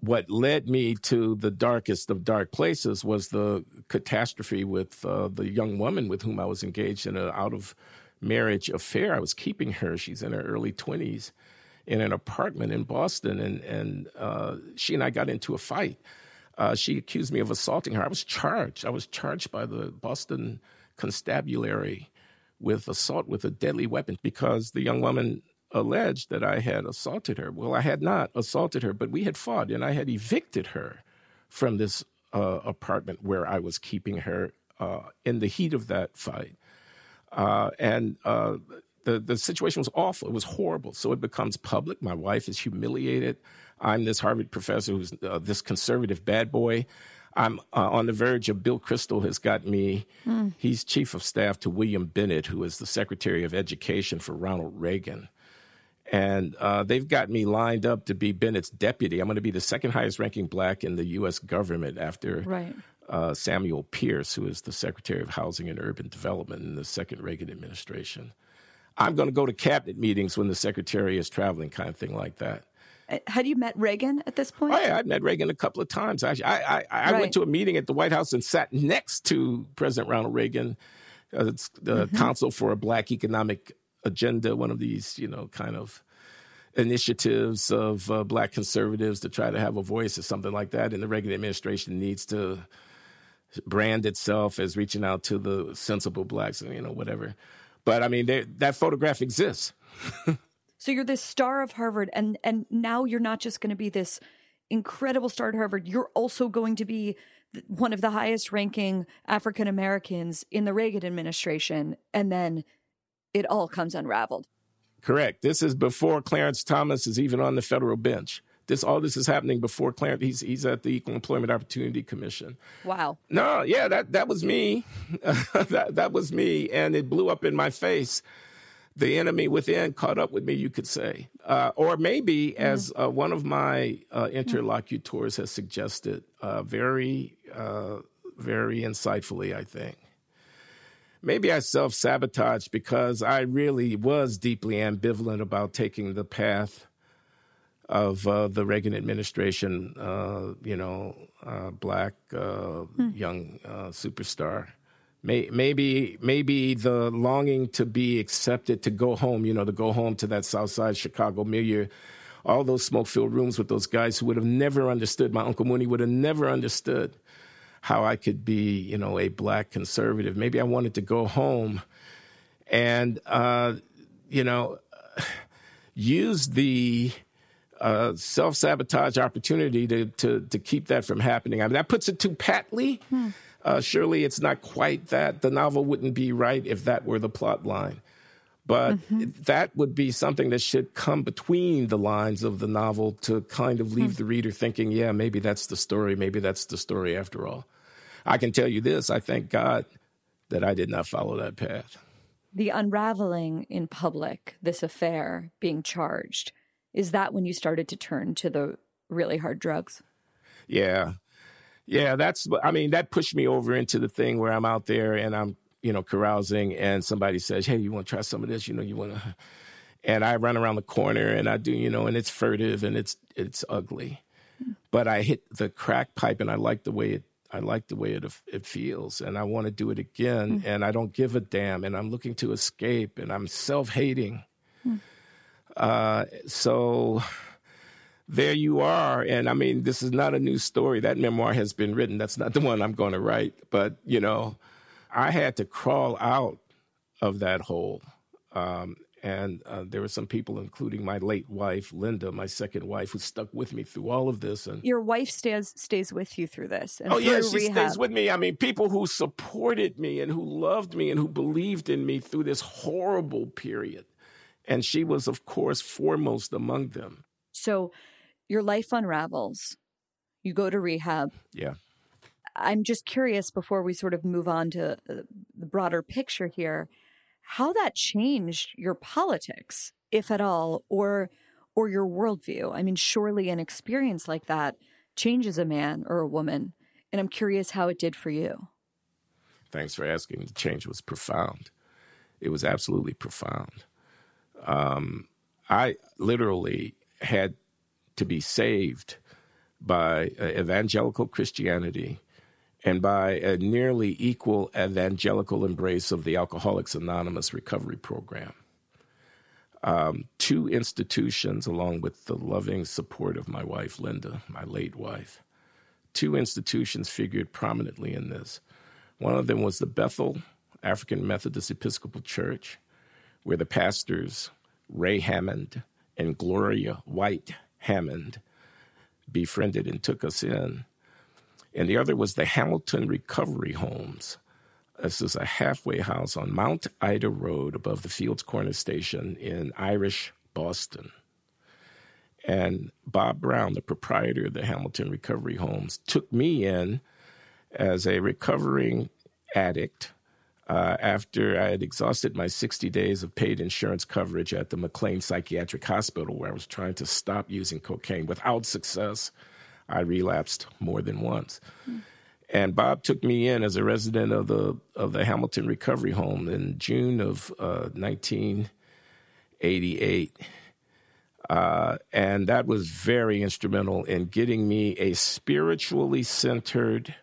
what led me to the darkest of dark places was the catastrophe with uh, the young woman with whom I was engaged in an out of marriage affair. I was keeping her. She's in her early 20s in an apartment in Boston, and, and uh, she and I got into a fight. Uh, she accused me of assaulting her. I was charged. I was charged by the Boston Constabulary with assault with a deadly weapon because the young woman alleged that I had assaulted her. Well, I had not assaulted her, but we had fought, and I had evicted her from this uh, apartment where I was keeping her uh, in the heat of that fight. Uh, and uh, the, the situation was awful. It was horrible. So it becomes public. My wife is humiliated. I'm this Harvard professor who's uh, this conservative bad boy. I'm uh, on the verge of Bill Kristol has got me. Mm. He's chief of staff to William Bennett, who is the Secretary of Education for Ronald Reagan. And uh, they've got me lined up to be Bennett's deputy. I'm going to be the second highest ranking black in the U.S. government after right uh, Samuel Pierce, who is the Secretary of Housing and Urban Development in the second Reagan administration. I'm going to go to cabinet meetings when the secretary is traveling, kind of thing like that. Had you met Reagan at this point? Oh yeah, I met Reagan a couple of times. Actually, I I, I right. went to a meeting at the White House and sat next to President Ronald Reagan, uh, the mm-hmm. Council for a Black Economic Agenda, one of these you know kind of initiatives of uh, black conservatives to try to have a voice or something like that. And the Reagan administration needs to brand itself as reaching out to the sensible blacks and, you know, whatever. But I mean, that photograph exists. [laughs] so you're this star of Harvard, and, and now you're not just going to be this incredible star at Harvard, you're also going to be one of the highest ranking African Americans in the Reagan administration. And then it all comes unraveled. Correct. This is before Clarence Thomas is even on the federal bench. This all this is happening before Clarence. He's he's at the Equal Employment Opportunity Commission. Wow. No, yeah, that that was me. [laughs] that that was me, and it blew up in my face. The enemy within caught up with me, you could say, uh, or maybe mm-hmm. as uh, one of my uh, interlocutors has suggested, uh, very uh, very insightfully, I think maybe I self sabotaged because I really was deeply ambivalent about taking the path of uh, the Reagan administration, uh, you know, uh, black uh, hmm. young uh, superstar. May, maybe maybe the longing to be accepted, to go home, you know, to go home to that South Side Chicago milieu, all those smoke filled rooms with those guys who would have never understood. My uncle Mooney would have never understood how I could be, you know, a black conservative. Maybe I wanted to go home and, uh, you know, [sighs] use the uh, self sabotage opportunity to, to, to keep that from happening. I mean, that puts it too patly. Hmm. Uh, surely it's not quite that. The novel wouldn't be right if that were the plot line. But mm-hmm. that would be something that should come between the lines of the novel to kind of leave hmm. the reader thinking, yeah, maybe that's the story. Maybe that's the story after all. I can tell you this I thank God that I did not follow that path. The unraveling in public, this affair being charged, is that when you started to turn to the really hard drugs? Yeah. Yeah, that's, I mean, that pushed me over into the thing where I'm out there and I'm you know, carousing and somebody says, Hey, you want to try some of this? You know, you want to, and I run around the corner and I do, you know, and it's furtive and it's, it's ugly, but I hit the crack pipe and I like the way it, I like the way it, it feels and I want to do it again mm. and I don't give a damn and I'm looking to escape and I'm self-hating. Mm. Uh, so there you are. And I mean, this is not a new story. That memoir has been written. That's not the one I'm going to write, but you know, I had to crawl out of that hole. Um, and uh, there were some people, including my late wife, Linda, my second wife, who stuck with me through all of this. And your wife stays stays with you through this. oh yeah, she rehab. stays with me. I mean, people who supported me and who loved me and who believed in me through this horrible period, and she was, of course, foremost among them. So, your life unravels. You go to rehab. Yeah. I'm just curious before we sort of move on to uh, the broader picture here, how that changed your politics, if at all, or or your worldview. I mean, surely an experience like that changes a man or a woman, and I'm curious how it did for you. Thanks for asking. The change was profound. It was absolutely profound. Um, I literally had to be saved by uh, evangelical Christianity and by a nearly equal evangelical embrace of the Alcoholics Anonymous recovery program. Um, two institutions, along with the loving support of my wife, Linda, my late wife, two institutions figured prominently in this. One of them was the Bethel African Methodist Episcopal Church, where the pastors, Ray Hammond and Gloria White Hammond, befriended and took us in and the other was the Hamilton Recovery Homes. This is a halfway house on Mount Ida Road above the Fields Corner Station in Irish Boston. And Bob Brown, the proprietor of the Hamilton Recovery Homes, took me in as a recovering addict uh, after I had exhausted my 60 days of paid insurance coverage at the McLean Psychiatric Hospital, where I was trying to stop using cocaine without success. I relapsed more than once. Mm. And Bob took me in as a resident of the of the Hamilton Recovery Home in June of uh, 1988. Uh, and that was very instrumental in getting me a spiritually centered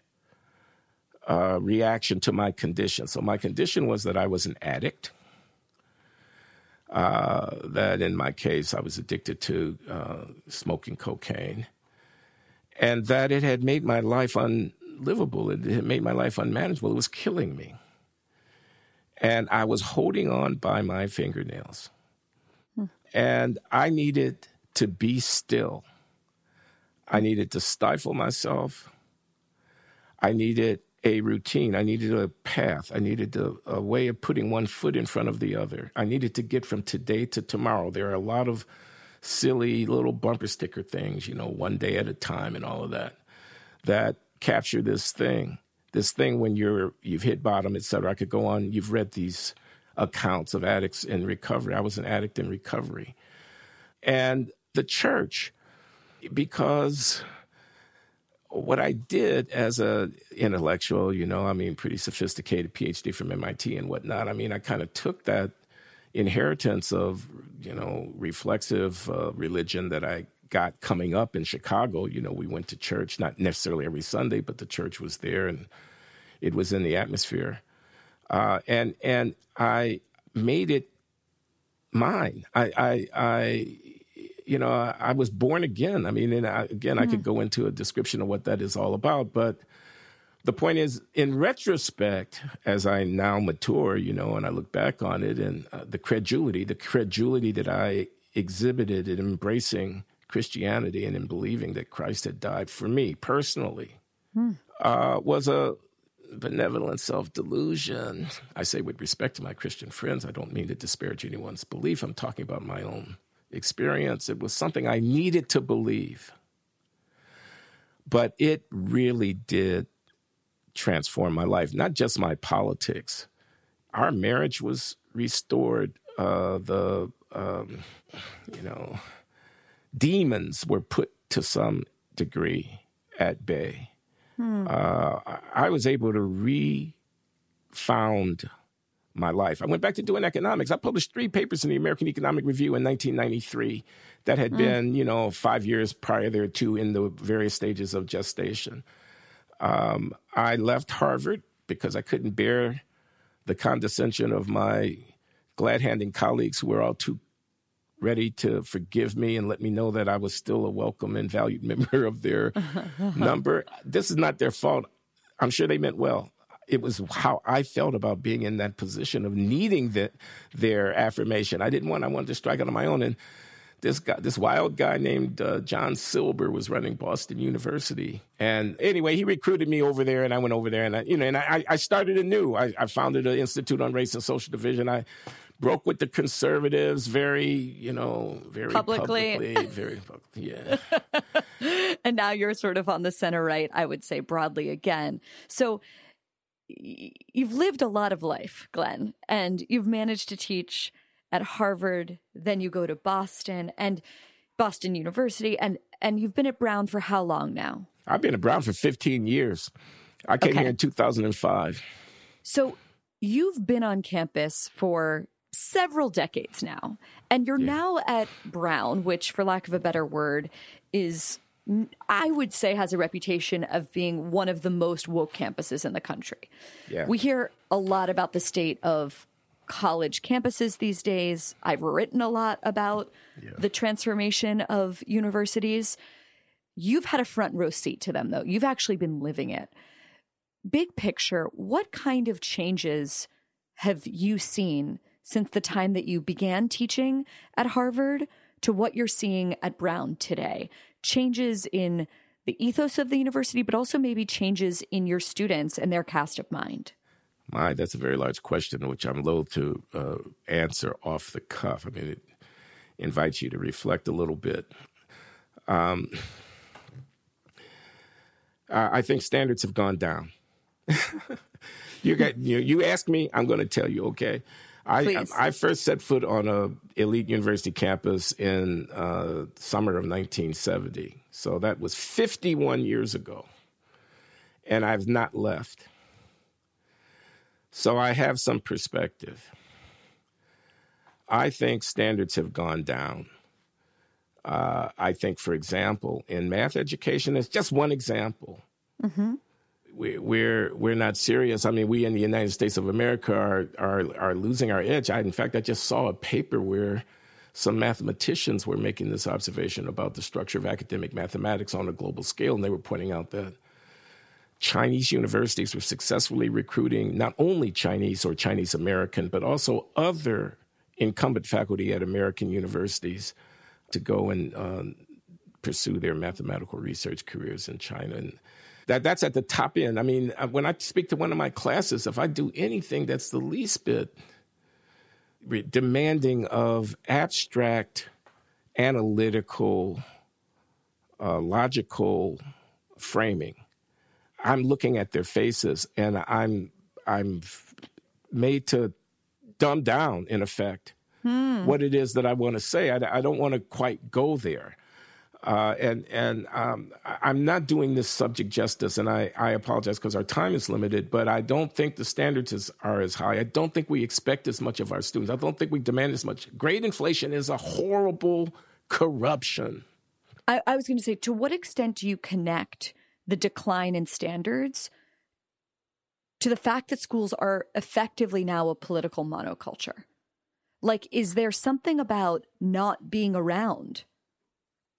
uh, reaction to my condition. So, my condition was that I was an addict. Uh, that in my case, I was addicted to uh, smoking cocaine, and that it had made my life unlivable. It had made my life unmanageable. It was killing me. And I was holding on by my fingernails. Hmm. And I needed to be still. I needed to stifle myself. I needed a routine. I needed a path. I needed a, a, way of putting one foot in front of the other. I needed to get from today to tomorrow. There are a lot of silly little bumper sticker things, you know, one day at a time and all of that, that capture this thing. This thing when you're you've hit bottom, et cetera. I could go on. You've read these accounts of addicts in recovery. I was an addict in recovery, and the church, because what I did as a intellectual, you know, I mean, pretty sophisticated PhD from MIT and whatnot. I mean, I kind of took that inheritance of, you know, reflexive uh, religion that I got coming up in Chicago. You know, we went to church, not necessarily every Sunday, but the church was there and it was in the atmosphere. Uh, and and I made it mine. I, I, I you know, I, was born again. I mean, and I, again, mm-hmm. I could mm-hmm. go into a description of what that is all about, but the point is, in retrospect, as I now mature, you know, and I look back on it, and uh, the credulity, the credulity that I exhibited in embracing Christianity and in believing that Christ had died for me personally, mm. uh, was a benevolent self delusion. I say with respect to my Christian friends, I don't mean to disparage anyone's belief. I'm talking about my own experience. It was something I needed to believe. But it really did transform my life, not just my politics. Our marriage was restored. Uh, the, um, you know, demons were put to some degree at bay. Hmm. Uh, I was able to refound my life. I went back to doing economics. I published three papers in the American Economic Review in 1993 that had mm. been, you know, five years prior thereto in the various stages of gestation. Um, I left Harvard because I couldn't bear the condescension of my glad handing colleagues who were all too ready to forgive me and let me know that I was still a welcome and valued [laughs] member of their [laughs] number. This is not their fault. I'm sure they meant well it was how I felt about being in that position of needing the, their affirmation. I didn't want. I wanted to strike out on my own. And this guy, this wild guy named uh, John Silber, was running Boston University. And anyway, he recruited me over there, and I went over there, and I, you know, and I, I started anew. I, I founded an Institute on Race and Social Division. I broke with the conservatives very, you know, very publicly, publicly very [laughs] yeah. and now you're sort of on the center right, I would say broadly again. So you've lived a lot of life, Glenn, and you've managed to teach at Harvard, then you go to Boston and Boston University and and you've been at Brown for how long now? I've been at Brown for 15 years. I came okay. here in 2005. So you've been on campus for several decades now, and you're yeah. now at Brown, which, for lack of a better word, is I would say has a reputation of being one of the most woke campuses in the country. Yeah. We hear a lot about the state of college campuses these days. I've written a lot about yeah. the transformation of universities. You've had a front row seat to them, though. You've actually been living it. Big picture, what kind of changes have you seen since the time that you began teaching at Harvard to what you're seeing at Brown today? Changes in the ethos of the university, but also maybe changes in your students and their cast of mind? My, that's a very large question, which I'm loath to uh, answer off the cuff. I mean, it invites you to reflect a little bit. Um, I think standards have gone down. [laughs] you got you, you ask me, I'm going to tell you. Okay, I, I first set foot on a elite university campus in uh, summer of 1970. So that was 51 years ago. And I've not left. So I have some perspective. I think standards have gone down. Uh, I think, for example, in math education, it's just one example. Mm-hmm. We, we're we're not serious. I mean, we in the United States of America are are are losing our edge. I, in fact, I just saw a paper where some mathematicians were making this observation about the structure of academic mathematics on a global scale, and they were pointing out that Chinese universities were successfully recruiting not only Chinese or Chinese American, but also other incumbent faculty at American universities to go and um, pursue their mathematical research careers in China. And that, that's at the top end. I mean, uh, when I speak to one of my classes, if I do anything that's the least bit demanding of abstract, analytical, uh, logical framing, I'm looking at their faces and I'm I'm made to dumb down in effect hmm. what it is that I want to say. I, I don't want to quite go there. Uh, and and um, I'm not doing this subject justice, and I, I apologize because our time is limited. But I don't think the standards is, are as high. I don't think we expect as much of our students. I don't think we demand as much. Grade inflation is a horrible corruption. I, I was going to say, to what extent do you connect the decline in standards to the fact that schools are effectively now a political monoculture? Like, is there something about not being around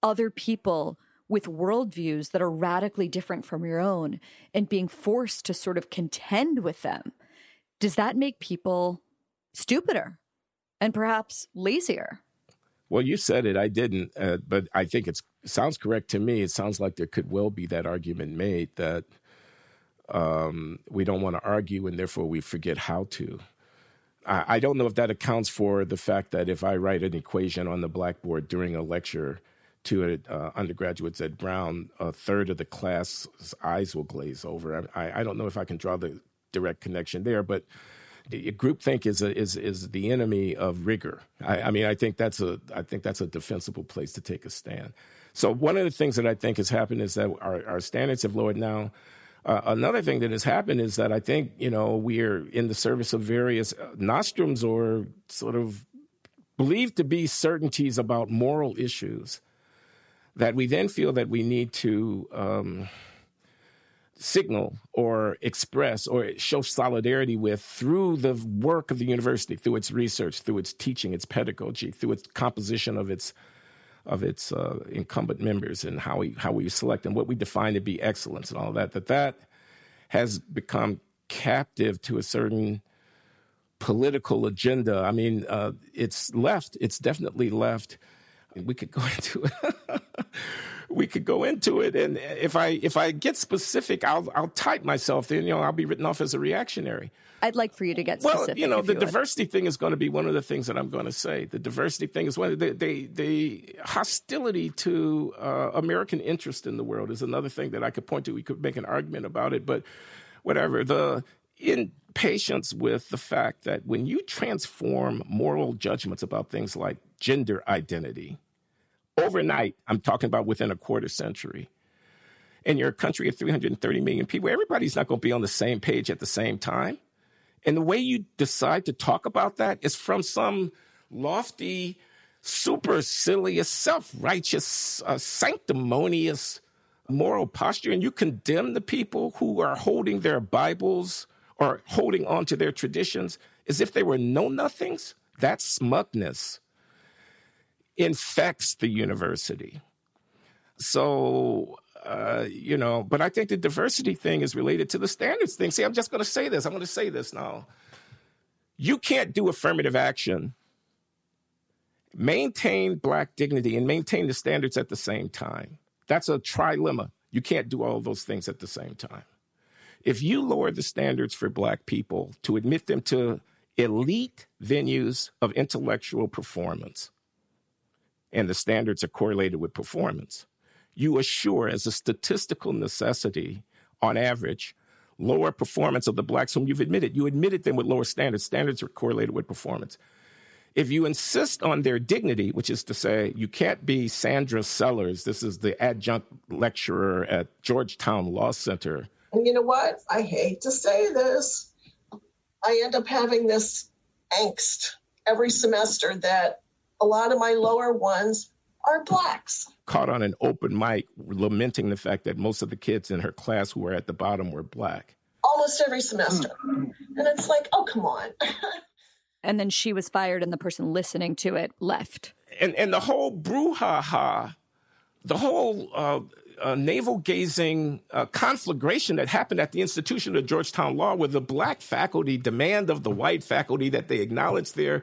other people with worldviews that are radically different from your own and being forced to sort of contend with them? Does that make people stupider and perhaps lazier? Well, you said it. I didn't, uh, but I think it sounds correct to me. It sounds like there could well be that argument made that um, we don't want to argue and therefore we forget how to. I, I don't know if that accounts for the fact that if I write an equation on the blackboard during a lecture to uh, undergraduates at Brown, a third of the class's eyes will glaze over. I, I don't know if I can draw the direct connection there, but groupthink is a, is is the enemy of rigor. I, I, mean, I think that's a I think that's a defensible place to take a stand. So one of the things that I think has happened is that our, our standards have lowered now. Uh, another thing that has happened is that I think you know we are in the service of various uh, nostrums or sort of believed to be certainties about moral issues that we then feel that we need to. Um, signal or express or show solidarity with through the work of the university, through its research, through its teaching, its pedagogy, through its composition of its of its uh, incumbent members and how we how we select and what we define to be excellence and all that. That that has become captive to a certain political agenda. I mean, uh, it's left. It's definitely left. We could go [laughs] into it we could go into it. And if I if I get specific, I'll I'll type myself. Then you know I'll be written off as a reactionary. I'd like for you to get specific. Well, you know, the you diversity would. thing is going to be one of the things that I'm going to say. The diversity thing is one. The the, the hostility to uh, American interest in the world is another thing that I could point to. We could make an argument about it, but whatever. The impatience with the fact that when you transform moral judgments about things like gender identity overnight, I'm talking about within a quarter century, and you're a country of 330 million people, everybody's not going to be on the same page at the same time. And the way you decide to talk about that is from some lofty, supercilious, self righteous, uh, sanctimonious moral posture. And you condemn the people who are holding their Bibles or holding on to their traditions as if they were know nothings. That's smugness infects the university. So, uh, you know, but I think the diversity thing is related to the standards thing. See, I'm just going to say this. I'm going to say this now. You can't do affirmative action, maintain black dignity, and maintain the standards at the same time. That's a trilemma. You can't do all those things at the same time. If you lower the standards for black people to admit them to elite venues of intellectual performance, and the standards are correlated with performance, you assure, as a statistical necessity, on average, lower performance of the blacks whom you've admitted. You admitted them with lower standards. Standards are correlated with performance. If you insist on their dignity, which is to say, you can't be Sandra Sellers, this is the adjunct lecturer at Georgetown Law Center. And you know what? I hate to say this. I end up having this angst every semester that a lot of my lower ones are blacks. Caught on an open mic lamenting the fact that most of the kids in her class who were at the bottom were black. Almost every semester. And it's like, oh, come on. [laughs] and then she was fired, and the person listening to it left. And, and the whole brouhaha, the whole uh, uh, navel gazing uh, conflagration that happened at the institution of Georgetown Law, where the black faculty demand of the white faculty that they acknowledge their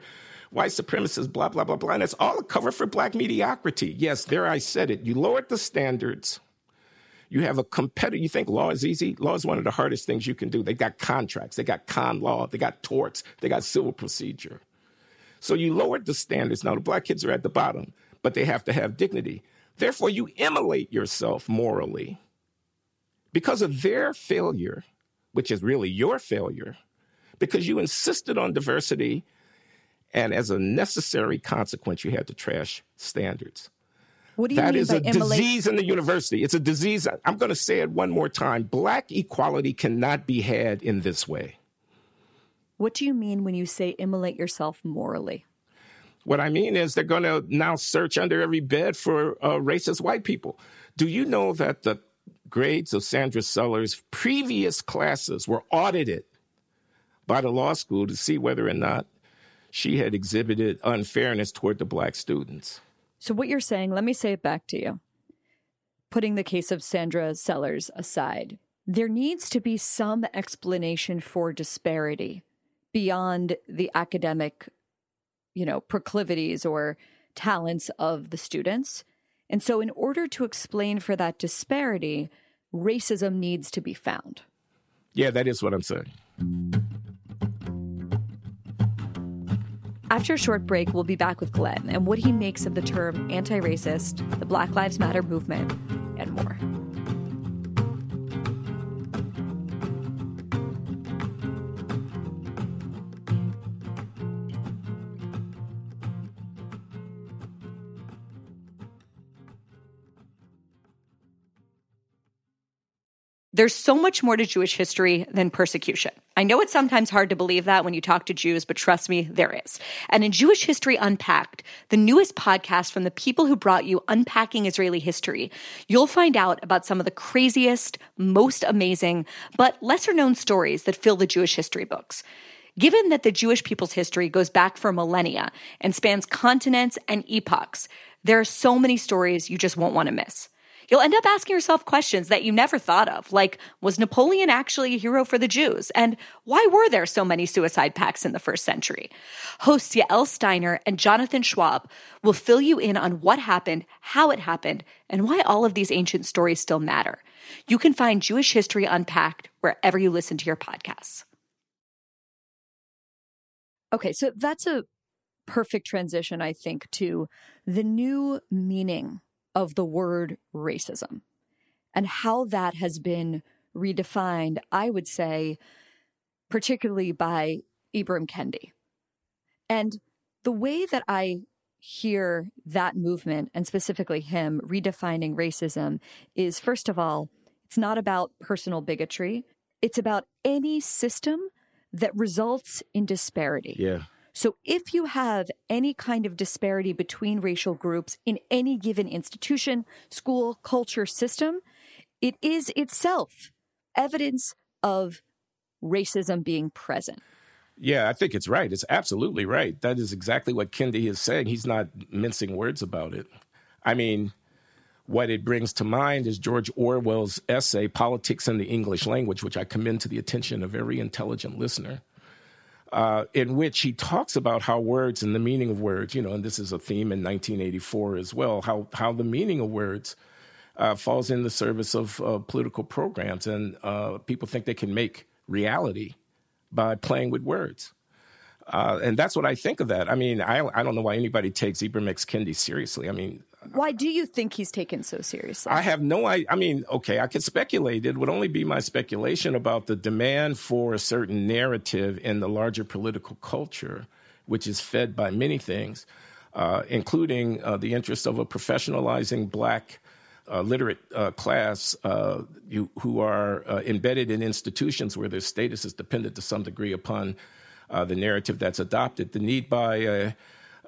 white supremacists, blah, blah, blah, blah. And it's all a cover for black mediocrity. Yes, there I said it. You lowered the standards. You have a competitor. You think law is easy? Law is one of the hardest things you can do. They got contracts, they got con law, they got torts, they got civil procedure. So you lowered the standards. Now the black kids are at the bottom, but they have to have dignity. Therefore, you immolate yourself morally because of their failure, which is really your failure, because you insisted on diversity, and as a necessary consequence, you had to trash standards. What do you that mean is by a immolate? disease in the university. It's a disease. I'm going to say it one more time. Black equality cannot be had in this way. What do you mean when you say immolate yourself morally? What I mean is they're going to now search under every bed for uh, racist white people. Do you know that the grades of Sandra Sellers' previous classes were audited by the law school to see whether or not she had exhibited unfairness toward the black students? So, what you're saying, let me say it back to you. Putting the case of Sandra Sellers aside, there needs to be some explanation for disparity beyond the academic you know, proclivities or talents of the students. And so, in order to explain for that disparity, racism needs to be found. Yeah, that is what I'm saying. After a short break, we'll be back with Glenn and what he makes of the term anti racist, the Black Lives Matter movement, and more. There's so much more to Jewish history than persecution. I know it's sometimes hard to believe that when you talk to Jews, but trust me, there is. And in Jewish History Unpacked, the newest podcast from the people who brought you Unpacking Israeli History, you'll find out about some of the craziest, most amazing, but lesser known stories that fill the Jewish history books. Given that the Jewish people's history goes back for millennia and spans continents and epochs, there are so many stories you just won't want to miss. You'll end up asking yourself questions that you never thought of, like was Napoleon actually a hero for the Jews? And why were there so many suicide pacts in the first century? Hosts Yael Steiner and Jonathan Schwab will fill you in on what happened, how it happened, and why all of these ancient stories still matter. You can find Jewish History Unpacked wherever you listen to your podcasts. Okay, so that's a perfect transition, I think, to the new meaning of the word racism and how that has been redefined, I would say, particularly by Ibram Kendi. And the way that I hear that movement, and specifically him redefining racism, is first of all, it's not about personal bigotry, it's about any system that results in disparity. Yeah. So, if you have any kind of disparity between racial groups in any given institution, school, culture, system, it is itself evidence of racism being present. Yeah, I think it's right. It's absolutely right. That is exactly what Kendi is saying. He's not mincing words about it. I mean, what it brings to mind is George Orwell's essay, Politics in the English Language, which I commend to the attention of every intelligent listener uh, in which he talks about how words and the meaning of words, you know, and this is a theme in 1984 as well, how, how the meaning of words uh, falls in the service of uh, political programs. And uh, people think they can make reality by playing with words. Uh, and that's what I think of that. I mean, I, I don't know why anybody takes Ibram X. Kendi seriously. I mean, why do you think he's taken so seriously? I have no idea. I mean, okay, I could speculate. It would only be my speculation about the demand for a certain narrative in the larger political culture, which is fed by many things, uh, including uh, the interest of a professionalizing black. Uh, literate uh, class uh, you, who are uh, embedded in institutions where their status is dependent to some degree upon the narrative that's adopted. The need by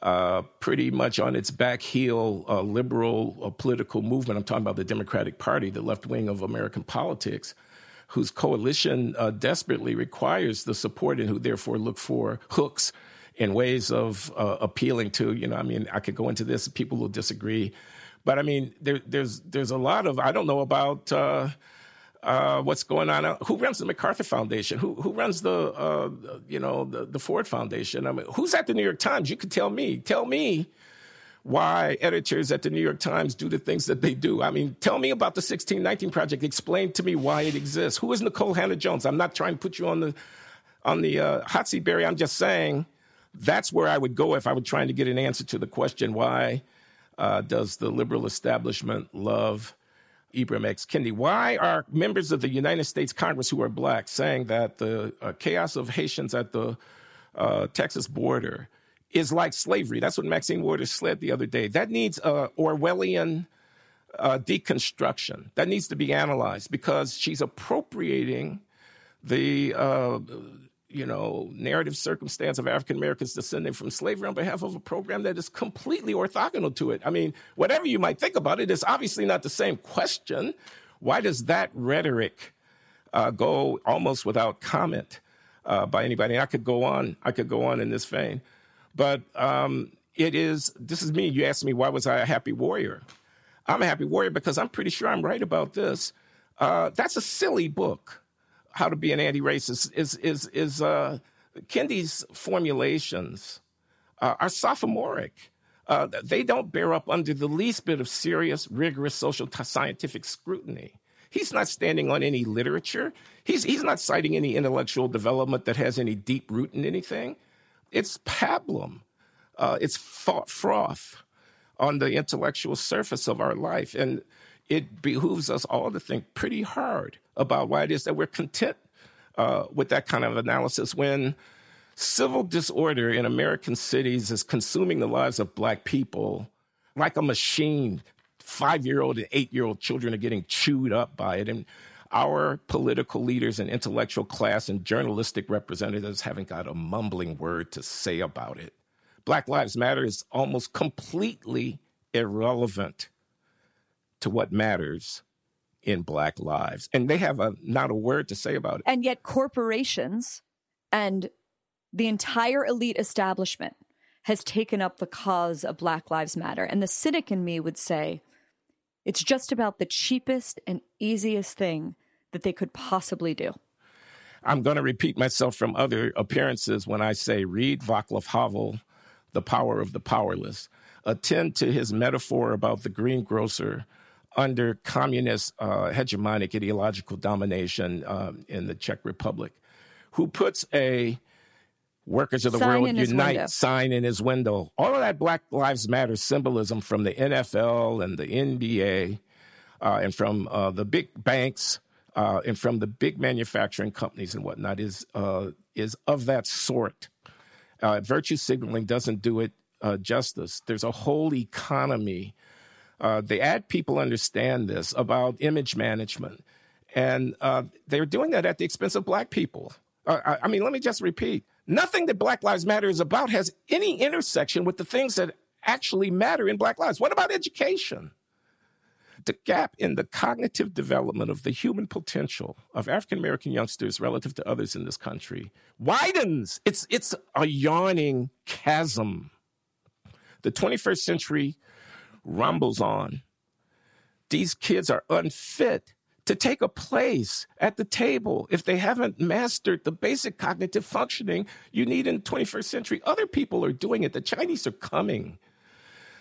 uh, pretty much on its back heel uh, liberal uh, political movement. I'm talking about the Democratic Party, the left wing of American politics, whose coalition uh, desperately requires the support and who therefore look for hooks and ways of uh, appealing to. You know, I mean, I could go into this. People will disagree, but I mean, there, there's there's a lot of I don't know about uh, uh, what's going on. Who runs the MacArthur Foundation? Who who runs the uh, you know the, the Ford Foundation? I mean, who's at the New York Times? You could tell me. Tell me why editors at the New York Times do the things that they do. I mean, tell me about the 1619 Project. Explain to me why it exists. Who is Nikole Hannah-Jones? I'm not trying to put you on the on the uh, hot seat, Bari. I'm just saying that's where I would go if I were trying to get an answer to the question why uh, does the liberal establishment love Ibram X. Kendi. Why are members of the United States Congress who are black saying that the uh, chaos of Haitians at the uh, Texas border is like slavery? That's what Maxine Waters said the other day. That needs a Orwellian uh, deconstruction. That needs to be analyzed because she's appropriating the uh, you know, narrative circumstance of African Americans descending from slavery on behalf of a program that is completely orthogonal to it. I mean, whatever you might think about it, it's obviously not the same question. Why does that rhetoric uh, go almost without comment uh, by anybody? I could go on. I could go on in this vein, but um, it is. This is me. You asked me why was I a happy warrior? I'm a happy warrior because I'm pretty sure I'm right about this. Uh, that's a silly book how to be an anti-racist is is is uh, Kendi's formulations uh, are sophomoric. Uh, they don't bear up under the least bit of serious, rigorous social t- scientific scrutiny. He's not standing on any literature. He's he's not citing any intellectual development that has any deep root in anything. It's pablum. Uh, it's froth on the intellectual surface of our life, and it behooves us all to think pretty hard about why it is that we're content uh, with that kind of analysis when civil disorder in American cities is consuming the lives of black people like a machine. Five year old and eight year old children are getting chewed up by it. And our political leaders and intellectual class and journalistic representatives haven't got a mumbling word to say about it. Black Lives Matter is almost completely irrelevant to what matters in black lives. And they have a, not a word to say about it. And yet corporations and the entire elite establishment has taken up the cause of black lives matter. And the cynic in me would say it's just about the cheapest and easiest thing that they could possibly do. I'm going to repeat myself from other appearances when i say read Václav Havel the power of the powerless. Attend to his metaphor about the greengrocer under communist uh, hegemonic ideological domination um, in the Czech Republic, who puts a Workers of the sign World Unite sign in his window. All of that Black Lives Matter symbolism from the NFL and the NBA uh, and from uh, the big banks uh, and from the big manufacturing companies and whatnot is, uh, is of that sort. Uh, virtue signaling doesn't do it justice. There's a whole economy uh, the ad people understand this about image management, and uh, they're doing that at the expense of black people. Uh, I, I mean, let me just repeat nothing that Black Lives Matter is about has any intersection with the things that actually matter in Black lives. What about education? The gap in the cognitive development of the human potential of African American youngsters relative to others in this country widens. It's, it's a yawning chasm. The 21st century rumbles on. These kids are unfit to take a place at the table if they haven't mastered the basic cognitive functioning you need in the 21st century. Other people are doing it. The Chinese are coming.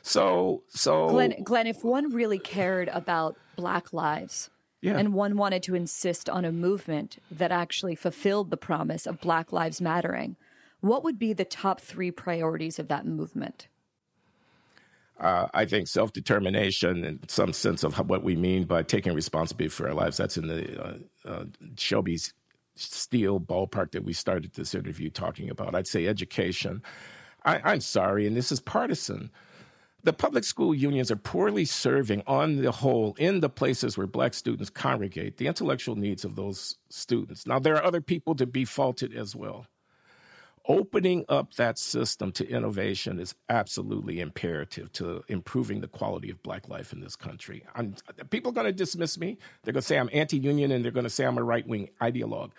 So, so Glenn, Glenn, if one really cared about Black lives, yeah. and one wanted to insist on a movement that actually fulfilled the promise of Black Lives Mattering, what would be the top three priorities of that movement? Uh, I think self determination and some sense of what we mean by taking responsibility for our lives. That's in the uh, uh, Shelby's Steele ballpark that we started this interview talking about. I'd say education. I, I'm sorry, and this is partisan. The public school unions are poorly serving, on the whole, in the places where black students congregate, the intellectual needs of those students. Now, there are other people to be faulted as well opening up that system to innovation is absolutely imperative to improving the quality of black life in this country. I'm, people are going to dismiss me. They're going to say I'm anti union and they're going to say I'm a right wing ideologue.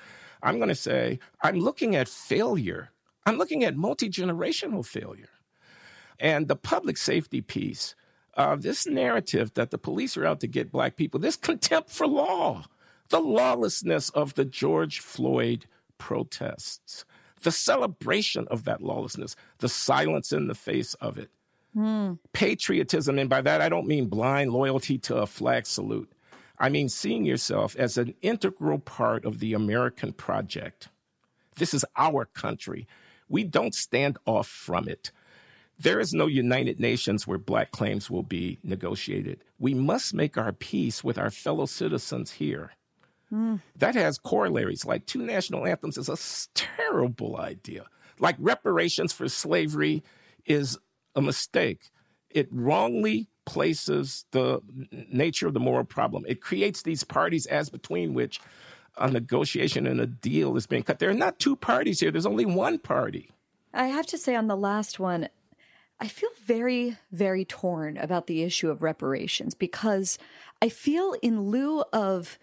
I'm going to say I'm looking at failure. I'm looking at multi generational failure. And the public safety piece, uh, this narrative that the police are out to get black people, this contempt for law, the lawlessness of the George Floyd protests the celebration of that lawlessness, the silence in the face of it. Mm. Patriotism, and by that I don't mean blind loyalty to a flag salute. I mean seeing yourself as an integral part of the American project. This is our country. We don't stand off from it. There is no United Nations where black claims will be negotiated. We must make our peace with our fellow citizens here. Mm. That has corollaries. Like two national anthems is a terrible idea. Like reparations for slavery is a mistake. It wrongly places the nature of the moral problem. It creates these parties as between which a negotiation and a deal is being cut. There are not two parties here, there's only one party. I have to say, on the last one, I feel very, very torn about the issue of reparations because I feel, in lieu of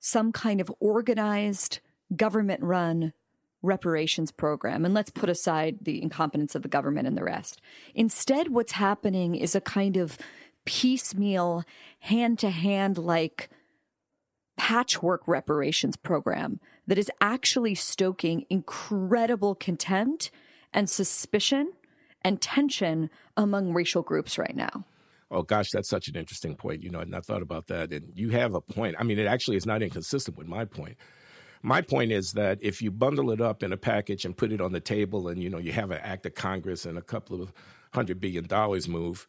some kind of organized government run reparations program. And let's put aside the incompetence of the government and the rest. Instead, what's happening is a kind of piecemeal, hand to hand like patchwork reparations program that is actually stoking incredible contempt and suspicion and tension among racial groups right now. Oh gosh, that's such an interesting point. You know, and I thought about that. And you have a point. I mean, it actually is not inconsistent with my point. My point is that if you bundle it up in a package and put it on the table, and you know, you have an act of Congress and a couple of hundred billion dollars move,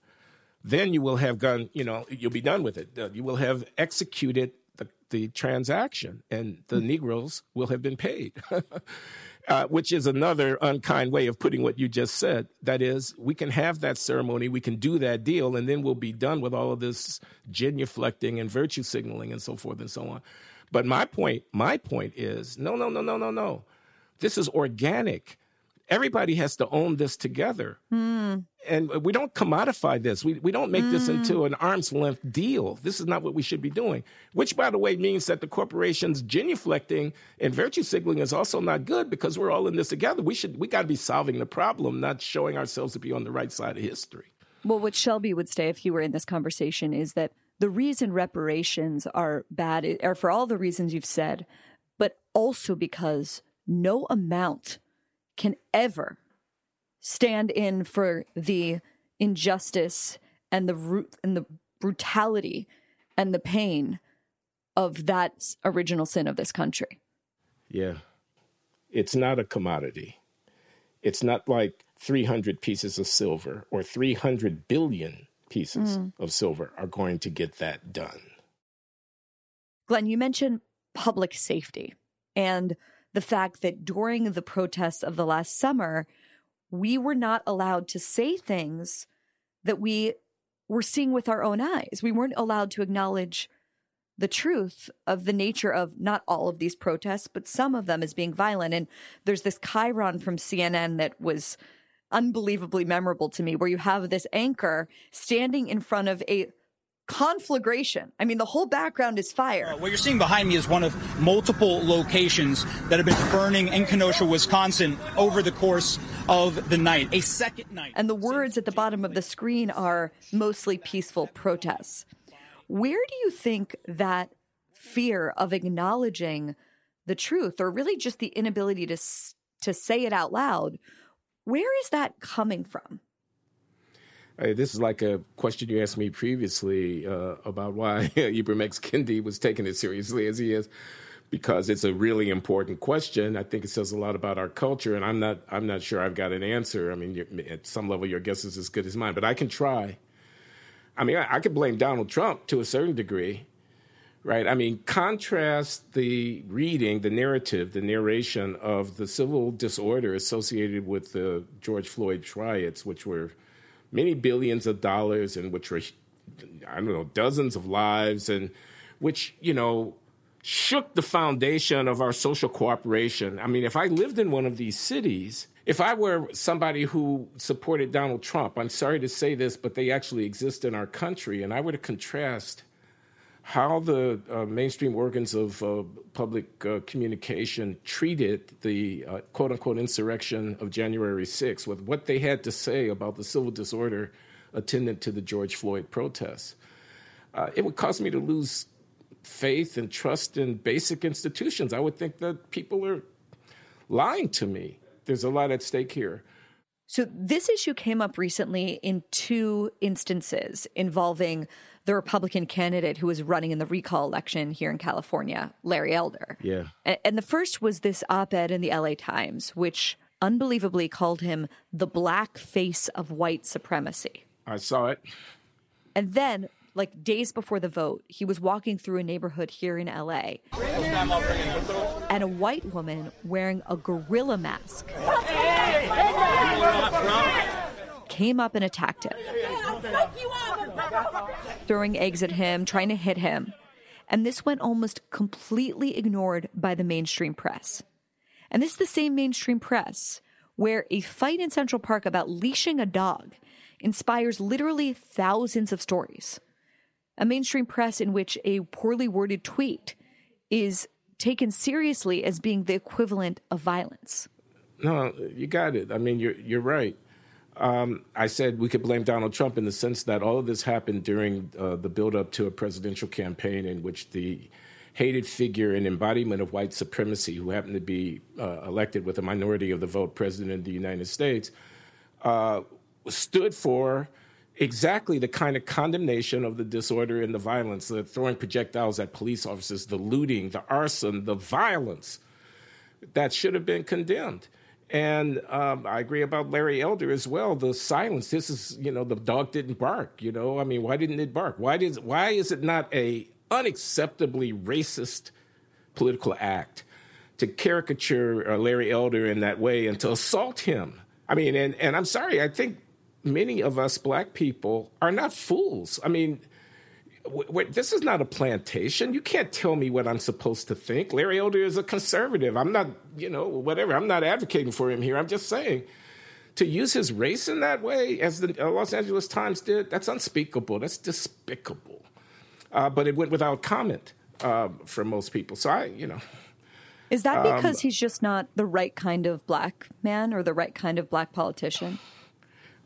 then you will have gone. You know, you'll be done with it. Uh, you will have executed the, the transaction, and the mm-hmm. Negroes will have been paid. [laughs] uh, which is another unkind way of putting what you just said. That is, we can have that ceremony, we can do that deal, and then we'll be done with all of this genuflecting and virtue signaling and so forth and so on. But my point, my point is, no, no, no, no, no, no. This is organic everybody has to own this together. Mm. And we don't commodify this. We, we don't make mm. this hmm. into an arm's length deal. This is not what we should be doing, which, by the way, means that the corporations genuflecting and virtue signaling is also not good because we're all in this together. We should, we got to be solving the problem, not showing ourselves to be on the right side of history. Well, what Shelby would say if he were in this conversation is that the reason reparations are bad are for all the reasons you've said, but also because no amount can ever stand in for the injustice and the and the brutality and the pain of that original sin of this country. Yeah. It's not a commodity. It's not like 300 pieces of silver or 300 billion pieces mm. of silver are going to get that done. Glenn, you mentioned public safety and the fact that during the protests of the last summer, we were not allowed to say things that we were seeing with our own eyes. We weren't allowed to acknowledge the truth of the nature of not all of these protests, but some of them as being violent. And there's this chyron from CNN that was unbelievably memorable to me, where you have this anchor standing in front of a conflagration. I mean, the whole background is fire. Uh, what you're seeing behind me is one of multiple locations that have been burning in Kenosha, Wisconsin over the course of the night, a second night. And the words at the bottom of the screen are mostly peaceful protests. Where do you think that fear of acknowledging the truth, or really just the inability to, to say it out loud, where is that coming from? This is like a question you asked me previously uh, about why [laughs] Ibram X. Kendi was taking it seriously as he is, because it's a really important question. I think it says a lot about our culture, and I'm not I'm not sure I've got an answer. I mean, at some level, your guess is as good as mine, but I can try. I mean, I, I could blame Donald Trump to a certain degree, right? I mean, contrast the reading, the narrative, the narration of the civil disorder associated with the George Floyd riots, which were many billions of dollars and which were, I don't know, dozens of lives and which, you know, shook the foundation of our social cooperation. I mean, if I lived in one of these cities if I were somebody who supported Donald Trump, I'm sorry to say this, but they actually exist in our country, and I were to contrast how the uh, mainstream organs of uh, public uh, communication treated the uh, quote unquote insurrection of January 6th with what they had to say about the civil disorder attendant to the George Floyd protests. Uh, it would cause me to lose faith and trust in basic institutions. I would think that people are lying to me. There's a lot at stake here. So, this issue came up recently in two instances involving the Republican candidate who was running in the recall election here in California, Larry Elder. Yeah. And the first was this op ed in the LA Times, which unbelievably called him the black face of white supremacy. I saw it. And then like days before the vote, he was walking through a neighborhood here in LA. And a white woman wearing a gorilla mask came up and attacked him, throwing eggs at him, trying to hit him. And this went almost completely ignored by the mainstream press. And this is the same mainstream press where a fight in Central Park about leashing a dog inspires literally thousands of stories a mainstream press in which a poorly worded tweet is taken seriously as being the equivalent of violence. No, you got it. I mean, you're you're right. Um, I said we could blame Donald Trump in the sense that all of this happened during uh, the buildup to a presidential campaign in which the hated figure and embodiment of white supremacy, who happened to be uh, elected with a minority of the vote, president of the United States, uh, stood for exactly the kind of condemnation of the disorder and the violence, the throwing projectiles at police officers, the looting, the arson, the violence that should have been condemned. And um, I agree about Larry Elder as well. The silence. This is, you know, the dog didn't bark. You know, I mean, why didn't it bark? Why did? Why is it not a unacceptably racist political act to caricature uh, Larry Elder in that way and to assault him? I mean, and and I'm sorry. I think many of us black people are not fools. I mean, w- w- this is not a plantation. You can't tell me what I'm supposed to think. Larry Elder is a conservative. I'm not, you know, whatever. I'm not advocating for him here. I'm just saying to use his race in that way, as the uh, Los Angeles Times did, that's unspeakable. That's despicable. Uh, but it went without comment uh, from most people. So I, you know. Is that because um, he's just not the right kind of black man or the right kind of black politician?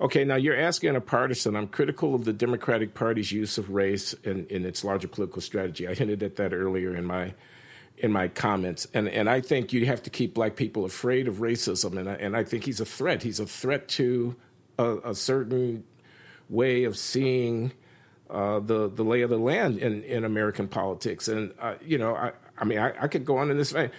Okay, now you're asking a partisan. I'm critical of the Democratic Party's use of race in, in its larger political strategy. I hinted at that earlier in my in my comments, and and I think you have to keep black people afraid of racism, and I, and I think he's a threat. He's a threat to a, a certain way of seeing uh, the the lay of the land in, in American politics, and uh, you know, I I mean, I, I could go on in this vein.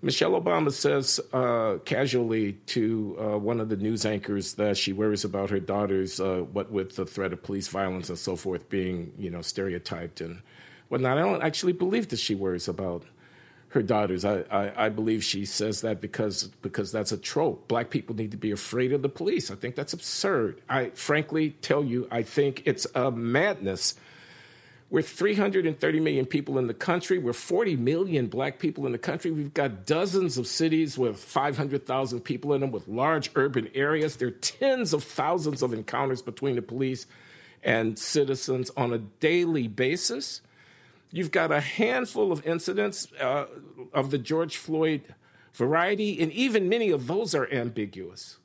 Michelle Obama says uh, casually to uh, one of the news anchors that she worries about her daughters, uh, what with the threat of police violence and so forth, being you know stereotyped and whatnot. I don't actually believe that she worries about her daughters. I, I, I believe she says that because because that's a trope. Black people need to be afraid of the police. I think that's absurd. I frankly tell you, I think it's a madness we're 330 million people in the country. We're 40 million black people in the country. We've got dozens of cities with 500,000 people in them with large urban areas. There are tens of thousands of encounters between the police and citizens on a daily basis. You've got a handful of incidents uh, of the George Floyd variety, and even many of those are ambiguous.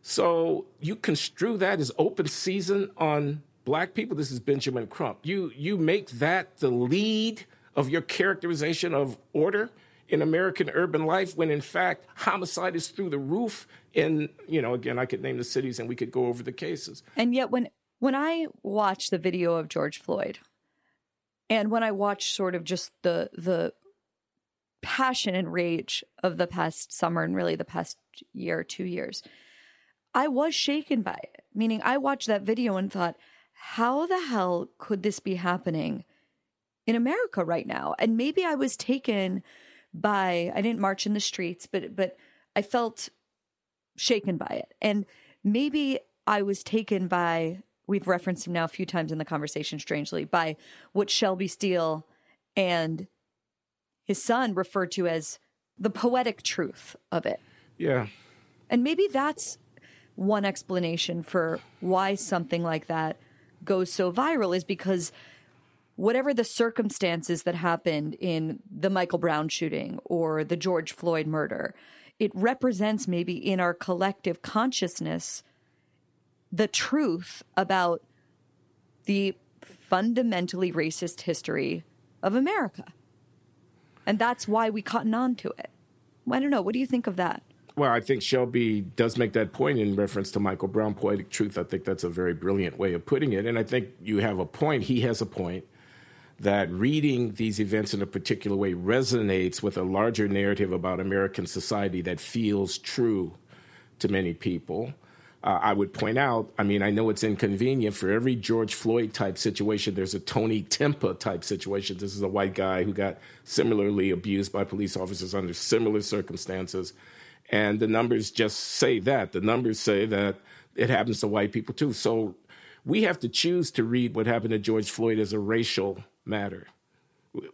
So you construe that as open season on black people, this is Benjamin Crump. You you make that the lead of your characterization of order in American urban life when in fact homicide is through the roof in you know again I could name the cities and we could go over the cases. And yet when when I watch the video of George Floyd and when I watch sort of just the the passion and rage of the past summer and really the past year 2 years I was shaken by it meaning I watched that video and thought how the hell could this be happening in America right now? And maybe I was taken by I didn't march in the streets, but but I felt shaken by it. And maybe I was taken by we've referenced him now a few times in the conversation strangely by what Shelby Steele and his son referred to as the poetic truth of it. Yeah. And maybe that's one explanation for why something like that goes so viral is because whatever the circumstances that happened in the Michael Brown shooting or the George Floyd murder, it represents maybe in our collective consciousness the truth about the fundamentally racist history of America. And that's why we cotton on to it. I don't know. What do you think of that? Well, I think Shelby does make that point in reference to Michael Brown, Poetic Truth. I think that's a very brilliant way of putting it. And I think you have a point. He has a point that reading these events in a particular way resonates with a larger narrative about American society that feels true to many people. Uh, I would point out, I mean, I know it's inconvenient for every George Floyd type situation, there's a Tony Timpa type situation. This is a white guy who got similarly abused by police officers under similar circumstances. And the numbers just say that. The numbers say that it happens to white people too. So we have to choose to read what happened to George Floyd as a racial matter.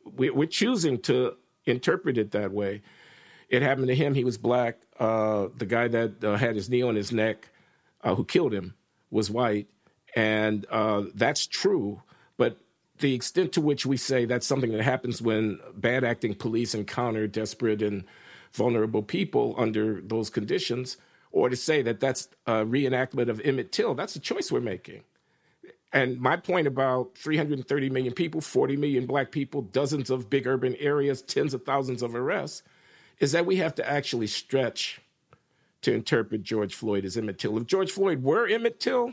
We're choosing to interpret it that way. It happened to him. He was black. Uh, the guy that uh, had his knee on his neck uh, who killed him was white, and uh, that's true. But the extent to which we say that's something that happens when bad acting police encounter desperate and vulnerable people under those conditions, or to say that that's a reenactment of Emmett Till, that's a choice we're making. And my point about 330 million people, 40 million black people, dozens of big urban areas, tens of thousands of arrests, is that we have to actually stretch to interpret George Floyd as Emmett Till. If George Floyd were Emmett Till,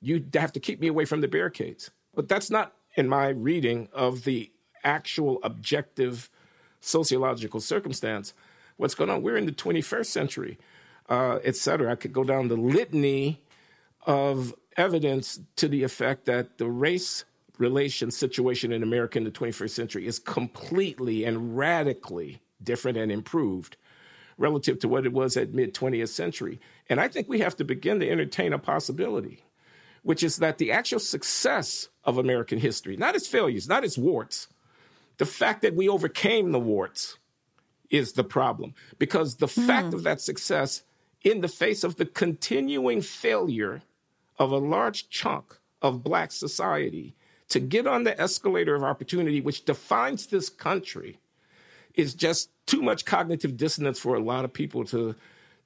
you'd have to keep me away from the barricades. But that's not in my reading of the actual objective sociological circumstance. What's going on? We're in the 21st century, uh, et cetera. I could go down the litany of evidence to the effect that the race relation situation in America in the 21st century is completely and radically different and improved relative to what it was at mid 20th century. And I think we have to begin to entertain a possibility, which is that the actual success of American history, not its failures, not its warts, the fact that we overcame the warts is the problem. Because the mm. fact of that success in the face of the continuing failure of a large chunk of black society to get on the escalator of opportunity, which defines this country, is just too much cognitive dissonance for a lot of people to,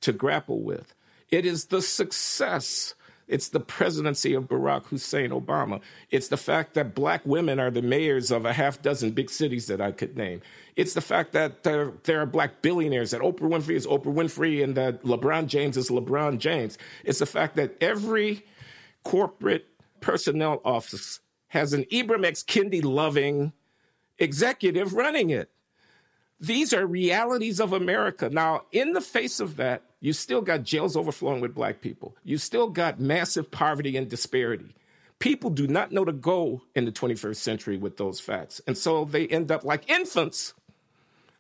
to grapple with. It is the success. It's the presidency of Barack Hussein Obama. It's the fact that black women are the mayors of a half dozen big cities that I could name. It's the fact that there, there, are black billionaires, that Oprah Winfrey is Oprah Winfrey, and that LeBron James is LeBron James. It's the fact that every corporate personnel office has an Ibram X. Kendi loving executive running it. These are realities of America. Now, in the face of that, you still got jails overflowing with black people. You still got massive poverty and disparity. People do not know to go in the 21st century with those facts. And so they end up like infants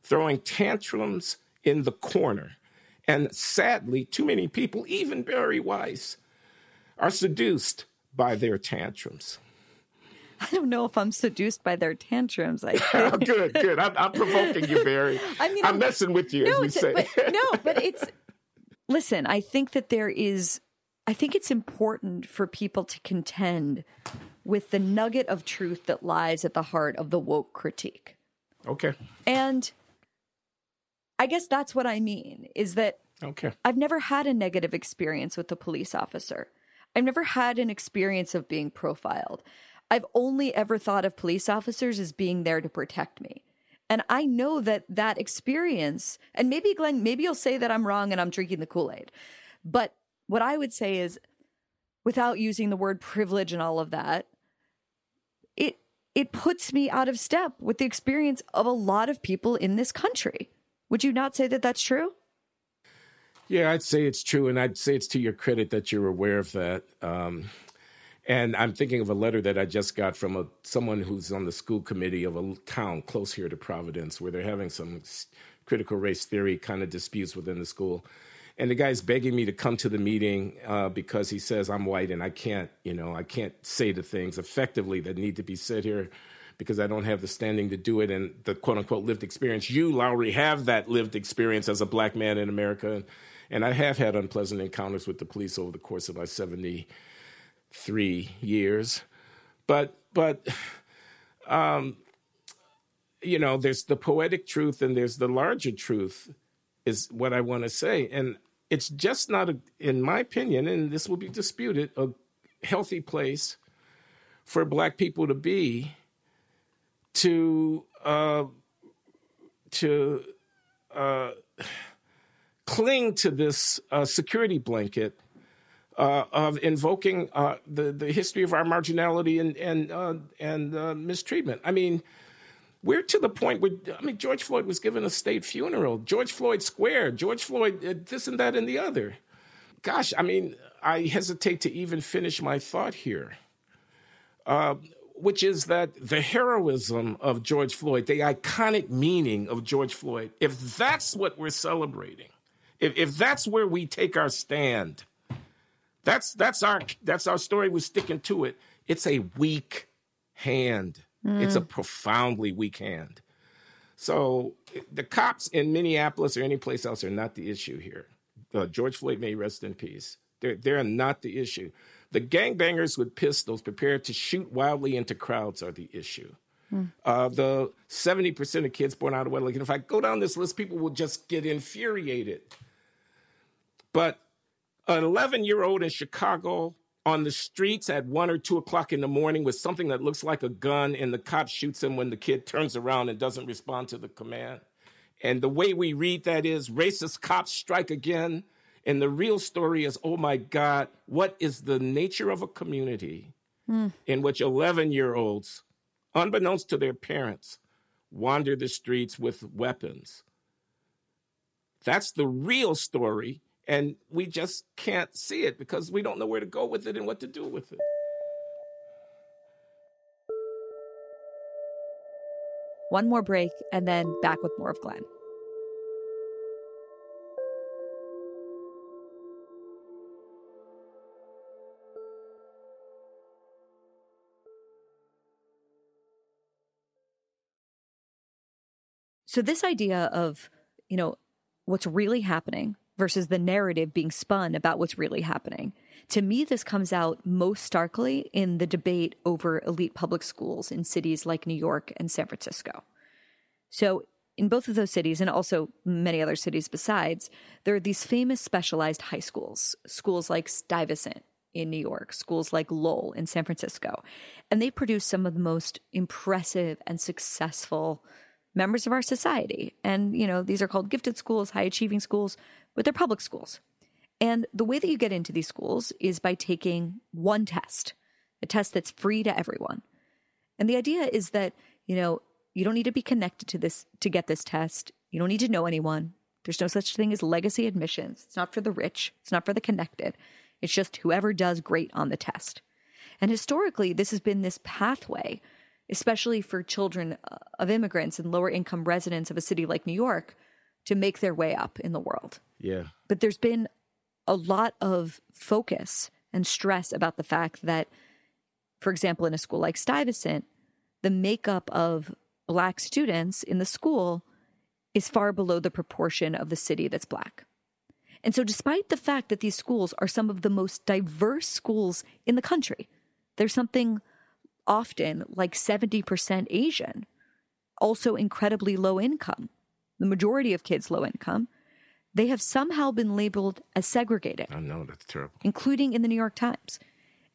throwing tantrums in the corner. And sadly, too many people, even Bari Weiss, are seduced by their tantrums. I don't know if I'm seduced by their tantrums. I [laughs] oh, good, good. I'm, I'm, provoking you, Barry. [laughs] I mean, I'm, I'm messing with you, no, as we say. But, no, but it's [laughs] listen. I think that there is. I think it's important for people to contend with the nugget of truth that lies at the heart of the woke critique. Okay. And I guess that's what I mean is that okay. I've never had a negative experience with a police officer. I've never had an experience of being profiled. I've only ever thought of police officers as being there to protect me. And I know that that experience, and maybe Glenn, maybe you'll say that I'm wrong and I'm drinking the Kool Aid. But what I would say is, without using the word privilege and all of that, it it puts me out of step with the experience of a lot of people in this country. Would you not say that that's true? Yeah, I'd say it's true, and I'd say it's to your credit that you're aware of that. Um, and I'm thinking of a letter that I just got from a, someone who's on the school committee of a town close here to Providence, where they're having some critical race theory kind of disputes within the school. And the guy's begging me to come to the meeting uh, because he says I'm white and I can't, you know, I can't say the things effectively that need to be said here because I don't have the standing to do it and the quote unquote lived experience. You, Loury, have that lived experience as a black man in America. And, I have had unpleasant encounters with the police over the course of my 73 years. But, but, um, you know, there's the poetic truth and there's the larger truth, is what I want to say. And it's just not, a, in my opinion, and this will be disputed, a healthy place for black people to be to uh, to uh, cling to this uh, security blanket uh, of invoking uh, the the history of our marginality and and uh, and mistreatment. I mean. We're to the point where I mean George Floyd was given a state funeral. George Floyd Square, George Floyd this and that and the other. Gosh, I mean, I hesitate to even finish my thought here. Uh, which is that the heroism of George Floyd, the iconic meaning of George Floyd, if that's what we're celebrating, if, if that's where we take our stand, that's that's our that's our story. We're sticking to it. It's a weak hand. Mm. It's a profoundly weak hand. So the cops in Minneapolis or any place else are not the issue here. Uh, George Floyd may rest in peace. They're they're not the issue. The gangbangers with pistols prepared to shoot wildly into crowds are the issue. Hmm. Uh, the 70% of kids born out of wedlock. And if I go down this list, people will just get infuriated. But an 11 year old in Chicago on the streets at one or two o'clock in the morning with something that looks like a gun, and the cop shoots him when the kid turns around and doesn't respond to the command. And the way we read that is racist cops strike again. And the real story is oh my God, what is the nature of a community mm. in which 11 year olds, unbeknownst to their parents, wander the streets with weapons? That's the real story. And we just can't see it because we don't know where to go with it and what to do with it. One more break and then back with more of Glenn. So this idea of, you know, what's really happening versus the narrative being spun about what's really happening. To me, this comes out most starkly in the debate over elite public schools in cities like New York and San Francisco. So, in both of those cities, and also many other cities besides, there are these famous specialized high schools, schools like Stuyvesant in New York, schools like Lowell in San Francisco. And they produce some of the most impressive and successful members of our society. And, you know, these are called gifted schools, high achieving schools, but they're public schools. And the way that you get into these schools is by taking one test, a test that's free to everyone. And the idea is that, you know, you don't need to be connected to this to get this test. You don't need to know anyone. There's no such thing as legacy admissions. It's not for the rich, it's not for the connected. It's just whoever does great on the test. And historically, this has been this pathway especially for children uh, of immigrants and lower income residents of a city like New York, to make their way up in the world. Yeah. But there's been a lot of focus and stress about the fact that, for example, in a school like Stuyvesant, the makeup of Black students in the school is far below the proportion of the city that's Black. And so, despite the fact that these schools are some of the most diverse schools in the country, there's something often like 70% Asian, also incredibly low income. The majority of kids low income. They have somehow been labeled as segregated. I know, that's terrible. Including in the New York Times.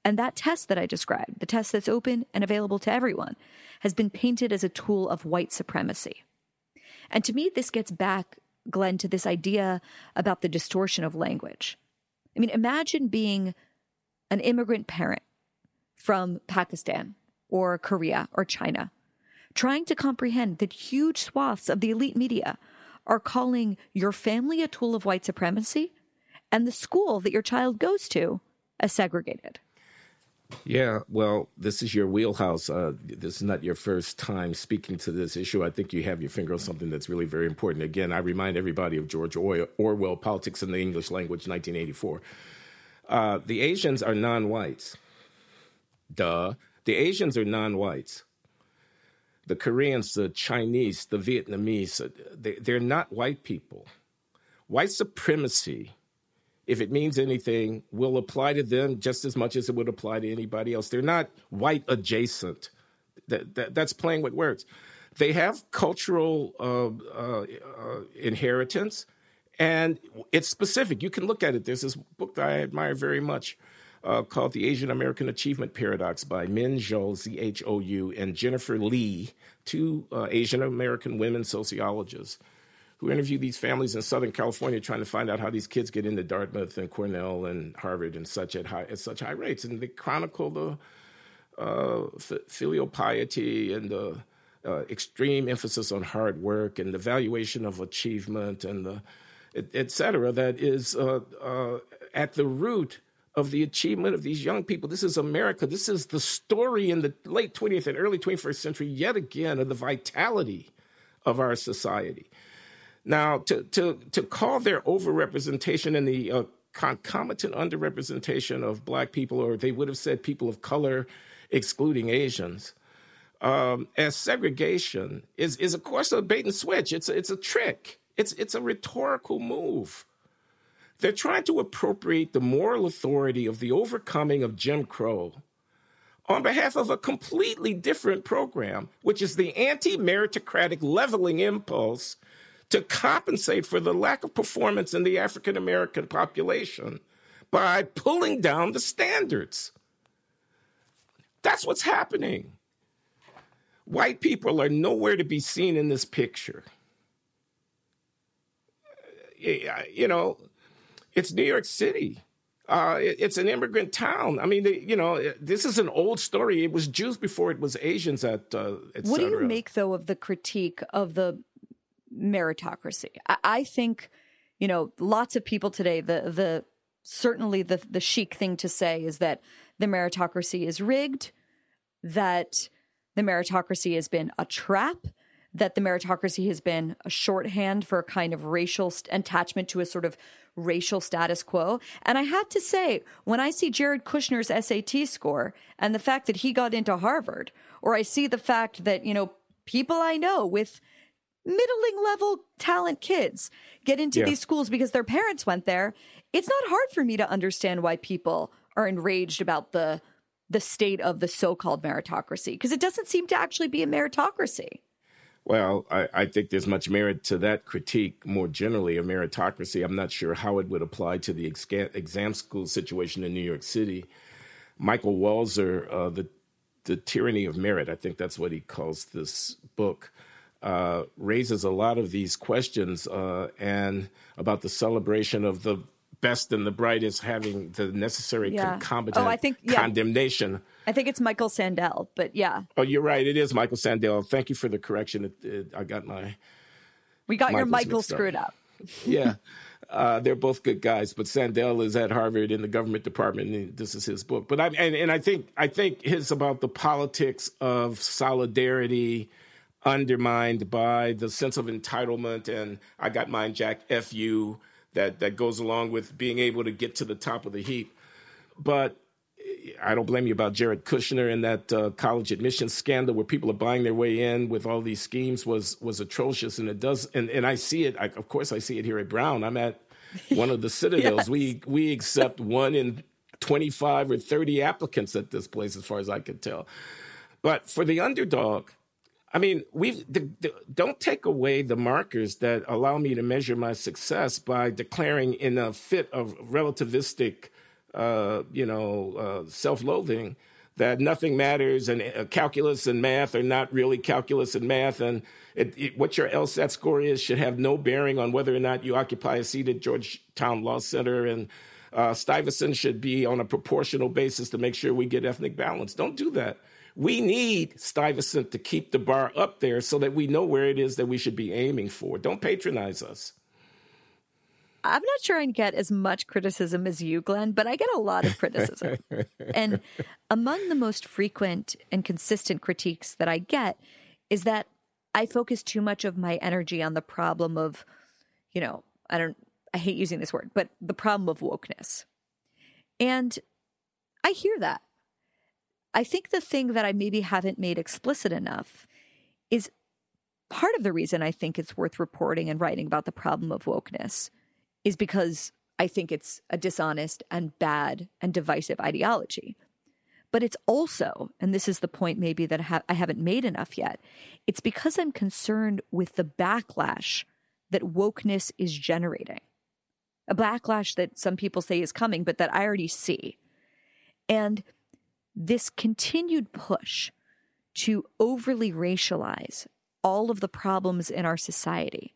And that test that I described, the test that's open and available to everyone, has been painted as a tool of white supremacy. And to me, this gets back, Glenn, to this idea about the distortion of language. I mean, imagine being an immigrant parent from Pakistan or Korea or China, trying to comprehend that huge swaths of the elite media are calling your family a tool of white supremacy and the school that your child goes to as segregated. Yeah, well, this is your wheelhouse. Uh, this is not your first time speaking to this issue. I think you have your finger on something that's really very important. Again, I remind everybody of George Orwell, Politics in the English Language, 1984. Uh, the Asians are non whites. Duh. The Asians are non whites. The Koreans, the Chinese, the Vietnamese, uh, they, they're not white people. White supremacy, if it means anything, will apply to them just as much as it would apply to anybody else. They're not white adjacent. That, that, that's playing with words. They have cultural uh, uh, uh, inheritance, and it's specific. You can look at it. There's this book that I admire very much uh, called The Asian American Achievement Paradox by Min Zhou, Z H O U, and Jennifer Lee, two uh, Asian American women sociologists who interview these families in Southern California trying to find out how these kids get into Dartmouth and Cornell and Harvard and such at, high, at such high rates. And they chronicle the uh, f- filial piety and the uh, extreme emphasis on hard work and the valuation of achievement and the et, et cetera that is uh, uh at the root of the achievement of these young people. This is America. This is the story in the late 20th and early 21st century, yet again, of the vitality of our society. Now, to, to, to call their overrepresentation and the uh, concomitant underrepresentation of black people, or they would have said people of color, excluding Asians, um, as segregation is, is, of course, a bait and switch. It's a, it's a trick. It's, it's a rhetorical move. They're trying to appropriate the moral authority of the overcoming of Jim Crow on behalf of a completely different program, which is the anti meritocratic leveling impulse to compensate for the lack of performance in the African American population by pulling down the standards. That's what's happening. White people are nowhere to be seen in this picture. Eh, eh, you know, it's New York City. Uh, it, it's an immigrant town. I mean, you know, this is an old story. It was Jews before it was Asians at. Uh, what do you make though of the critique of the meritocracy. I, I think, you know, lots of people today, the the certainly the the chic thing to say is that the meritocracy is rigged, that the meritocracy has been a trap, that the meritocracy has been a shorthand for a kind of racial st- attachment to a sort of racial status quo. And I have to say, when I see Jared Kushner's SAT score and the fact that he got into Harvard, or I see the fact that, you know, people I know with middling level talent kids get into yeah. these schools because their parents went there. It's not hard for me to understand why people are enraged about the the state of the so-called meritocracy because it doesn't seem to actually be a meritocracy. Well, I, I, think there's much merit to that critique more generally, of meritocracy. I'm not sure how it would apply to the exam school situation in New York City. Michael Walzer, uh, the the tyranny of merit, I think that's what he calls this book, uh, raises a lot of these questions uh, and about the celebration of the best and the brightest having the necessary yeah. concomitant oh, I think, yeah. condemnation. I think it's Michael Sandel, but yeah. Oh, you're right. It is Michael Sandel. Thank you for the correction. It, it, I got my. We got Michael's your Michael screwed up. [laughs] yeah. [laughs] Uh, they're both good guys, but Sandel is at Harvard in the government department, and this is his book. But I and, and I think I think his about the politics of solidarity undermined by the sense of entitlement and I got mine, Jack, F you, that, that goes along with being able to get to the top of the heap. But I don't blame you about Jared Kushner and that uh, college admissions scandal where people are buying their way in with all these schemes was was atrocious, and it does. And, and I see it. I, of course, I see it here at Brown. I'm at one of the [laughs] citadels. yes. We we accept one in twenty five or thirty applicants at this place, as far as I can tell. But for the underdog, I mean, we don't take away the markers that allow me to measure my success by declaring in a fit of relativistic, uh, you know, uh, self-loathing that nothing matters and uh, calculus and math are not really calculus and math and it, it, what your LSAT score is should have no bearing on whether or not you occupy a seat at Georgetown Law Center and uh, Stuyvesant should be on a proportional basis to make sure we get ethnic balance. Don't do that. We need Stuyvesant to keep the bar up there so that we know where it is that we should be aiming for. Don't patronize us. I'm not sure I get as much criticism as you, Glenn, but I get a lot of criticism. [laughs] and among the most frequent and consistent critiques that I get is that I focus too much of my energy on the problem of, you know, I don't, I hate using this word, but the problem of wokeness. And I hear that. I think the thing that I maybe haven't made explicit enough is part of the reason I think it's worth reporting and writing about the problem of wokeness is because I think it's a dishonest and bad and divisive ideology. But it's also, and this is the point maybe that I haven't made enough yet, it's because I'm concerned with the backlash that wokeness is generating. A backlash that some people say is coming, but that I already see. And this continued push to overly racialize all of the problems in our society,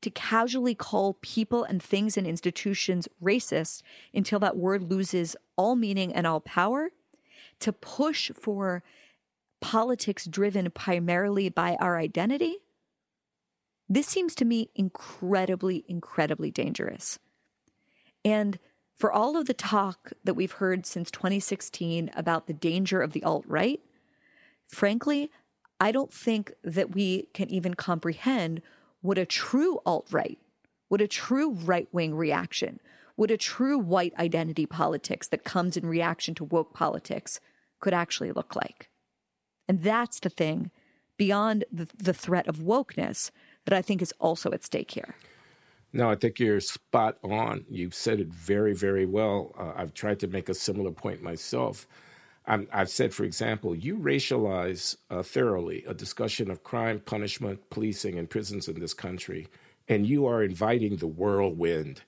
to casually call people and things and institutions racist until that word loses all meaning and all power, to push for politics driven primarily by our identity. This seems to me incredibly, incredibly dangerous. And for all of the talk that we've heard since 2016 about the danger of the alt right, frankly, I don't think that we can even comprehend what a true alt right, what a true right wing reaction, what a true white identity politics that comes in reaction to woke politics could actually look like. And that's the thing beyond the, the threat of wokeness that I think is also at stake here. No, I think you're spot on. You've said it very, very well. Uh, I've tried to make a similar point myself. i have said, for example, you racialize uh, thoroughly a discussion of crime, punishment, policing, and prisons in this country, and you are inviting the whirlwind.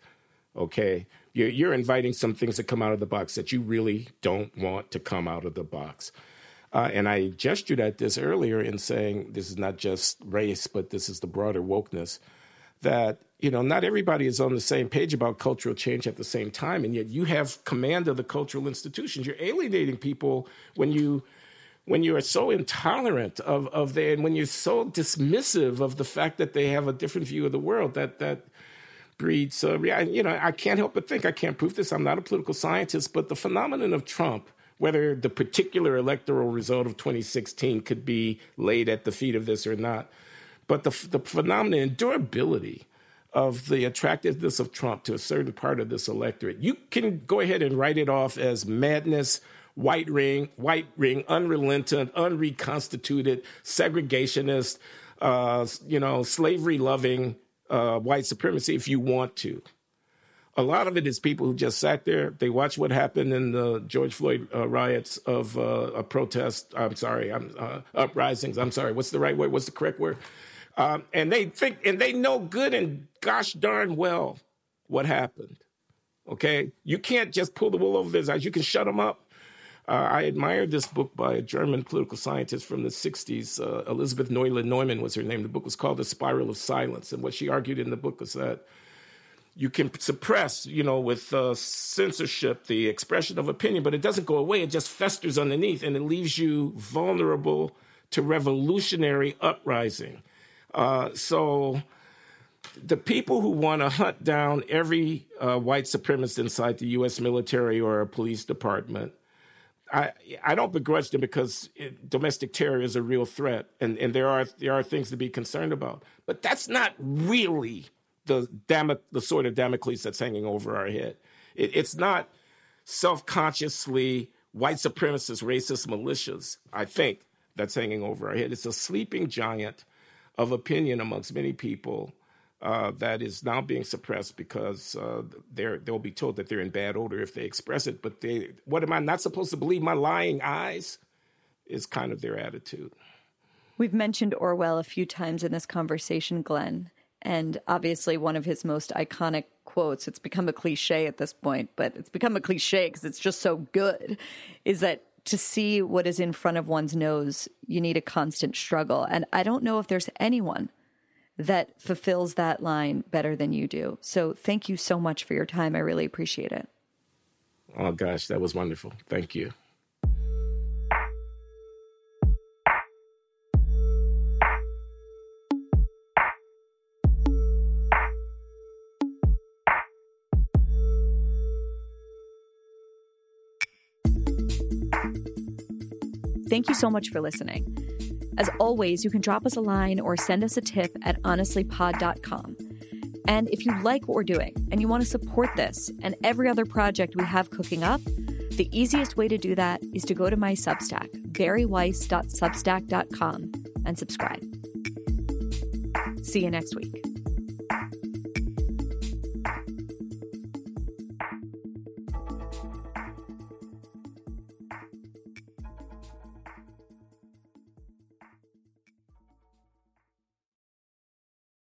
Okay, you're, you're inviting some things that come out of the box that you really don't want to come out of the box. Uh, and I gestured at this earlier in saying this is not just race, but this is the broader wokeness that you know not everybody is on the same page about cultural change at the same time and yet you have command of the cultural institutions. You're alienating people when you when you are so intolerant of of their and when you're so dismissive of the fact that they have a different view of the world that that breeds uh, you know I can't help but think I can't prove this I'm not a political scientist but the phenomenon of Trump whether the particular electoral result of 2016 could be laid at the feet of this or not but the, the phenomenon and durability of the attractiveness of Trump to a certain part of this electorate, you can go ahead and write it off as madness, white ring, white ring, unrelentant, unreconstituted, segregationist, uh, you know, slavery loving uh, white supremacy if you want to. A lot of it is people who just sat there. They watched what happened in the George Floyd uh, riots of uh, a protest. I'm sorry, I'm uh, uprisings. I'm sorry. What's the right word? What's the correct word? Um, and they think, and they know good and gosh darn well what happened. Okay. You can't just pull the wool over their eyes. You can shut them up. Uh, I admired this book by a German political scientist from the 60s. Uh, Elisabeth Noelle-Neumann was her name. The book was called The Spiral of Silence. And what she argued in the book was that you can suppress, you know, with uh, censorship, the expression of opinion, but it doesn't go away. It just festers underneath and it leaves you vulnerable to revolutionary uprising. Uh, so the people who want to hunt down every uh, white supremacist inside the U.S. military or a police department, I I don't begrudge them because it, domestic terror is a real threat, and, and there are there are things to be concerned about. But that's not really the Dam- the sort of Damocles that's hanging over our head. It, it's not self consciously white supremacist, racist militias. I think that's hanging over our head. It's a sleeping giant of opinion amongst many people uh, that is now being suppressed because uh, they're they'll be told that they're in bad odor if they express it. But they, what am I not supposed to believe? My lying eyes is kind of their attitude. We've mentioned Orwell a few times in this conversation, Glenn, and obviously one of his most iconic quotes. It's become a cliche at this point, but it's become a cliche because it's just so good. Is that to see what is in front of one's nose, you need a constant struggle. And I don't know if there's anyone that fulfills that line better than you do. So thank you so much for your time. I really appreciate it. Oh, gosh, that was wonderful. Thank you. Thank you so much for listening. As always, you can drop us a line or send us a tip at honestlypod.com. And if you like what we're doing and you want to support this and every other project we have cooking up, the easiest way to do that is to go to my Substack, bariweiss.substack.com, and subscribe. See you next week.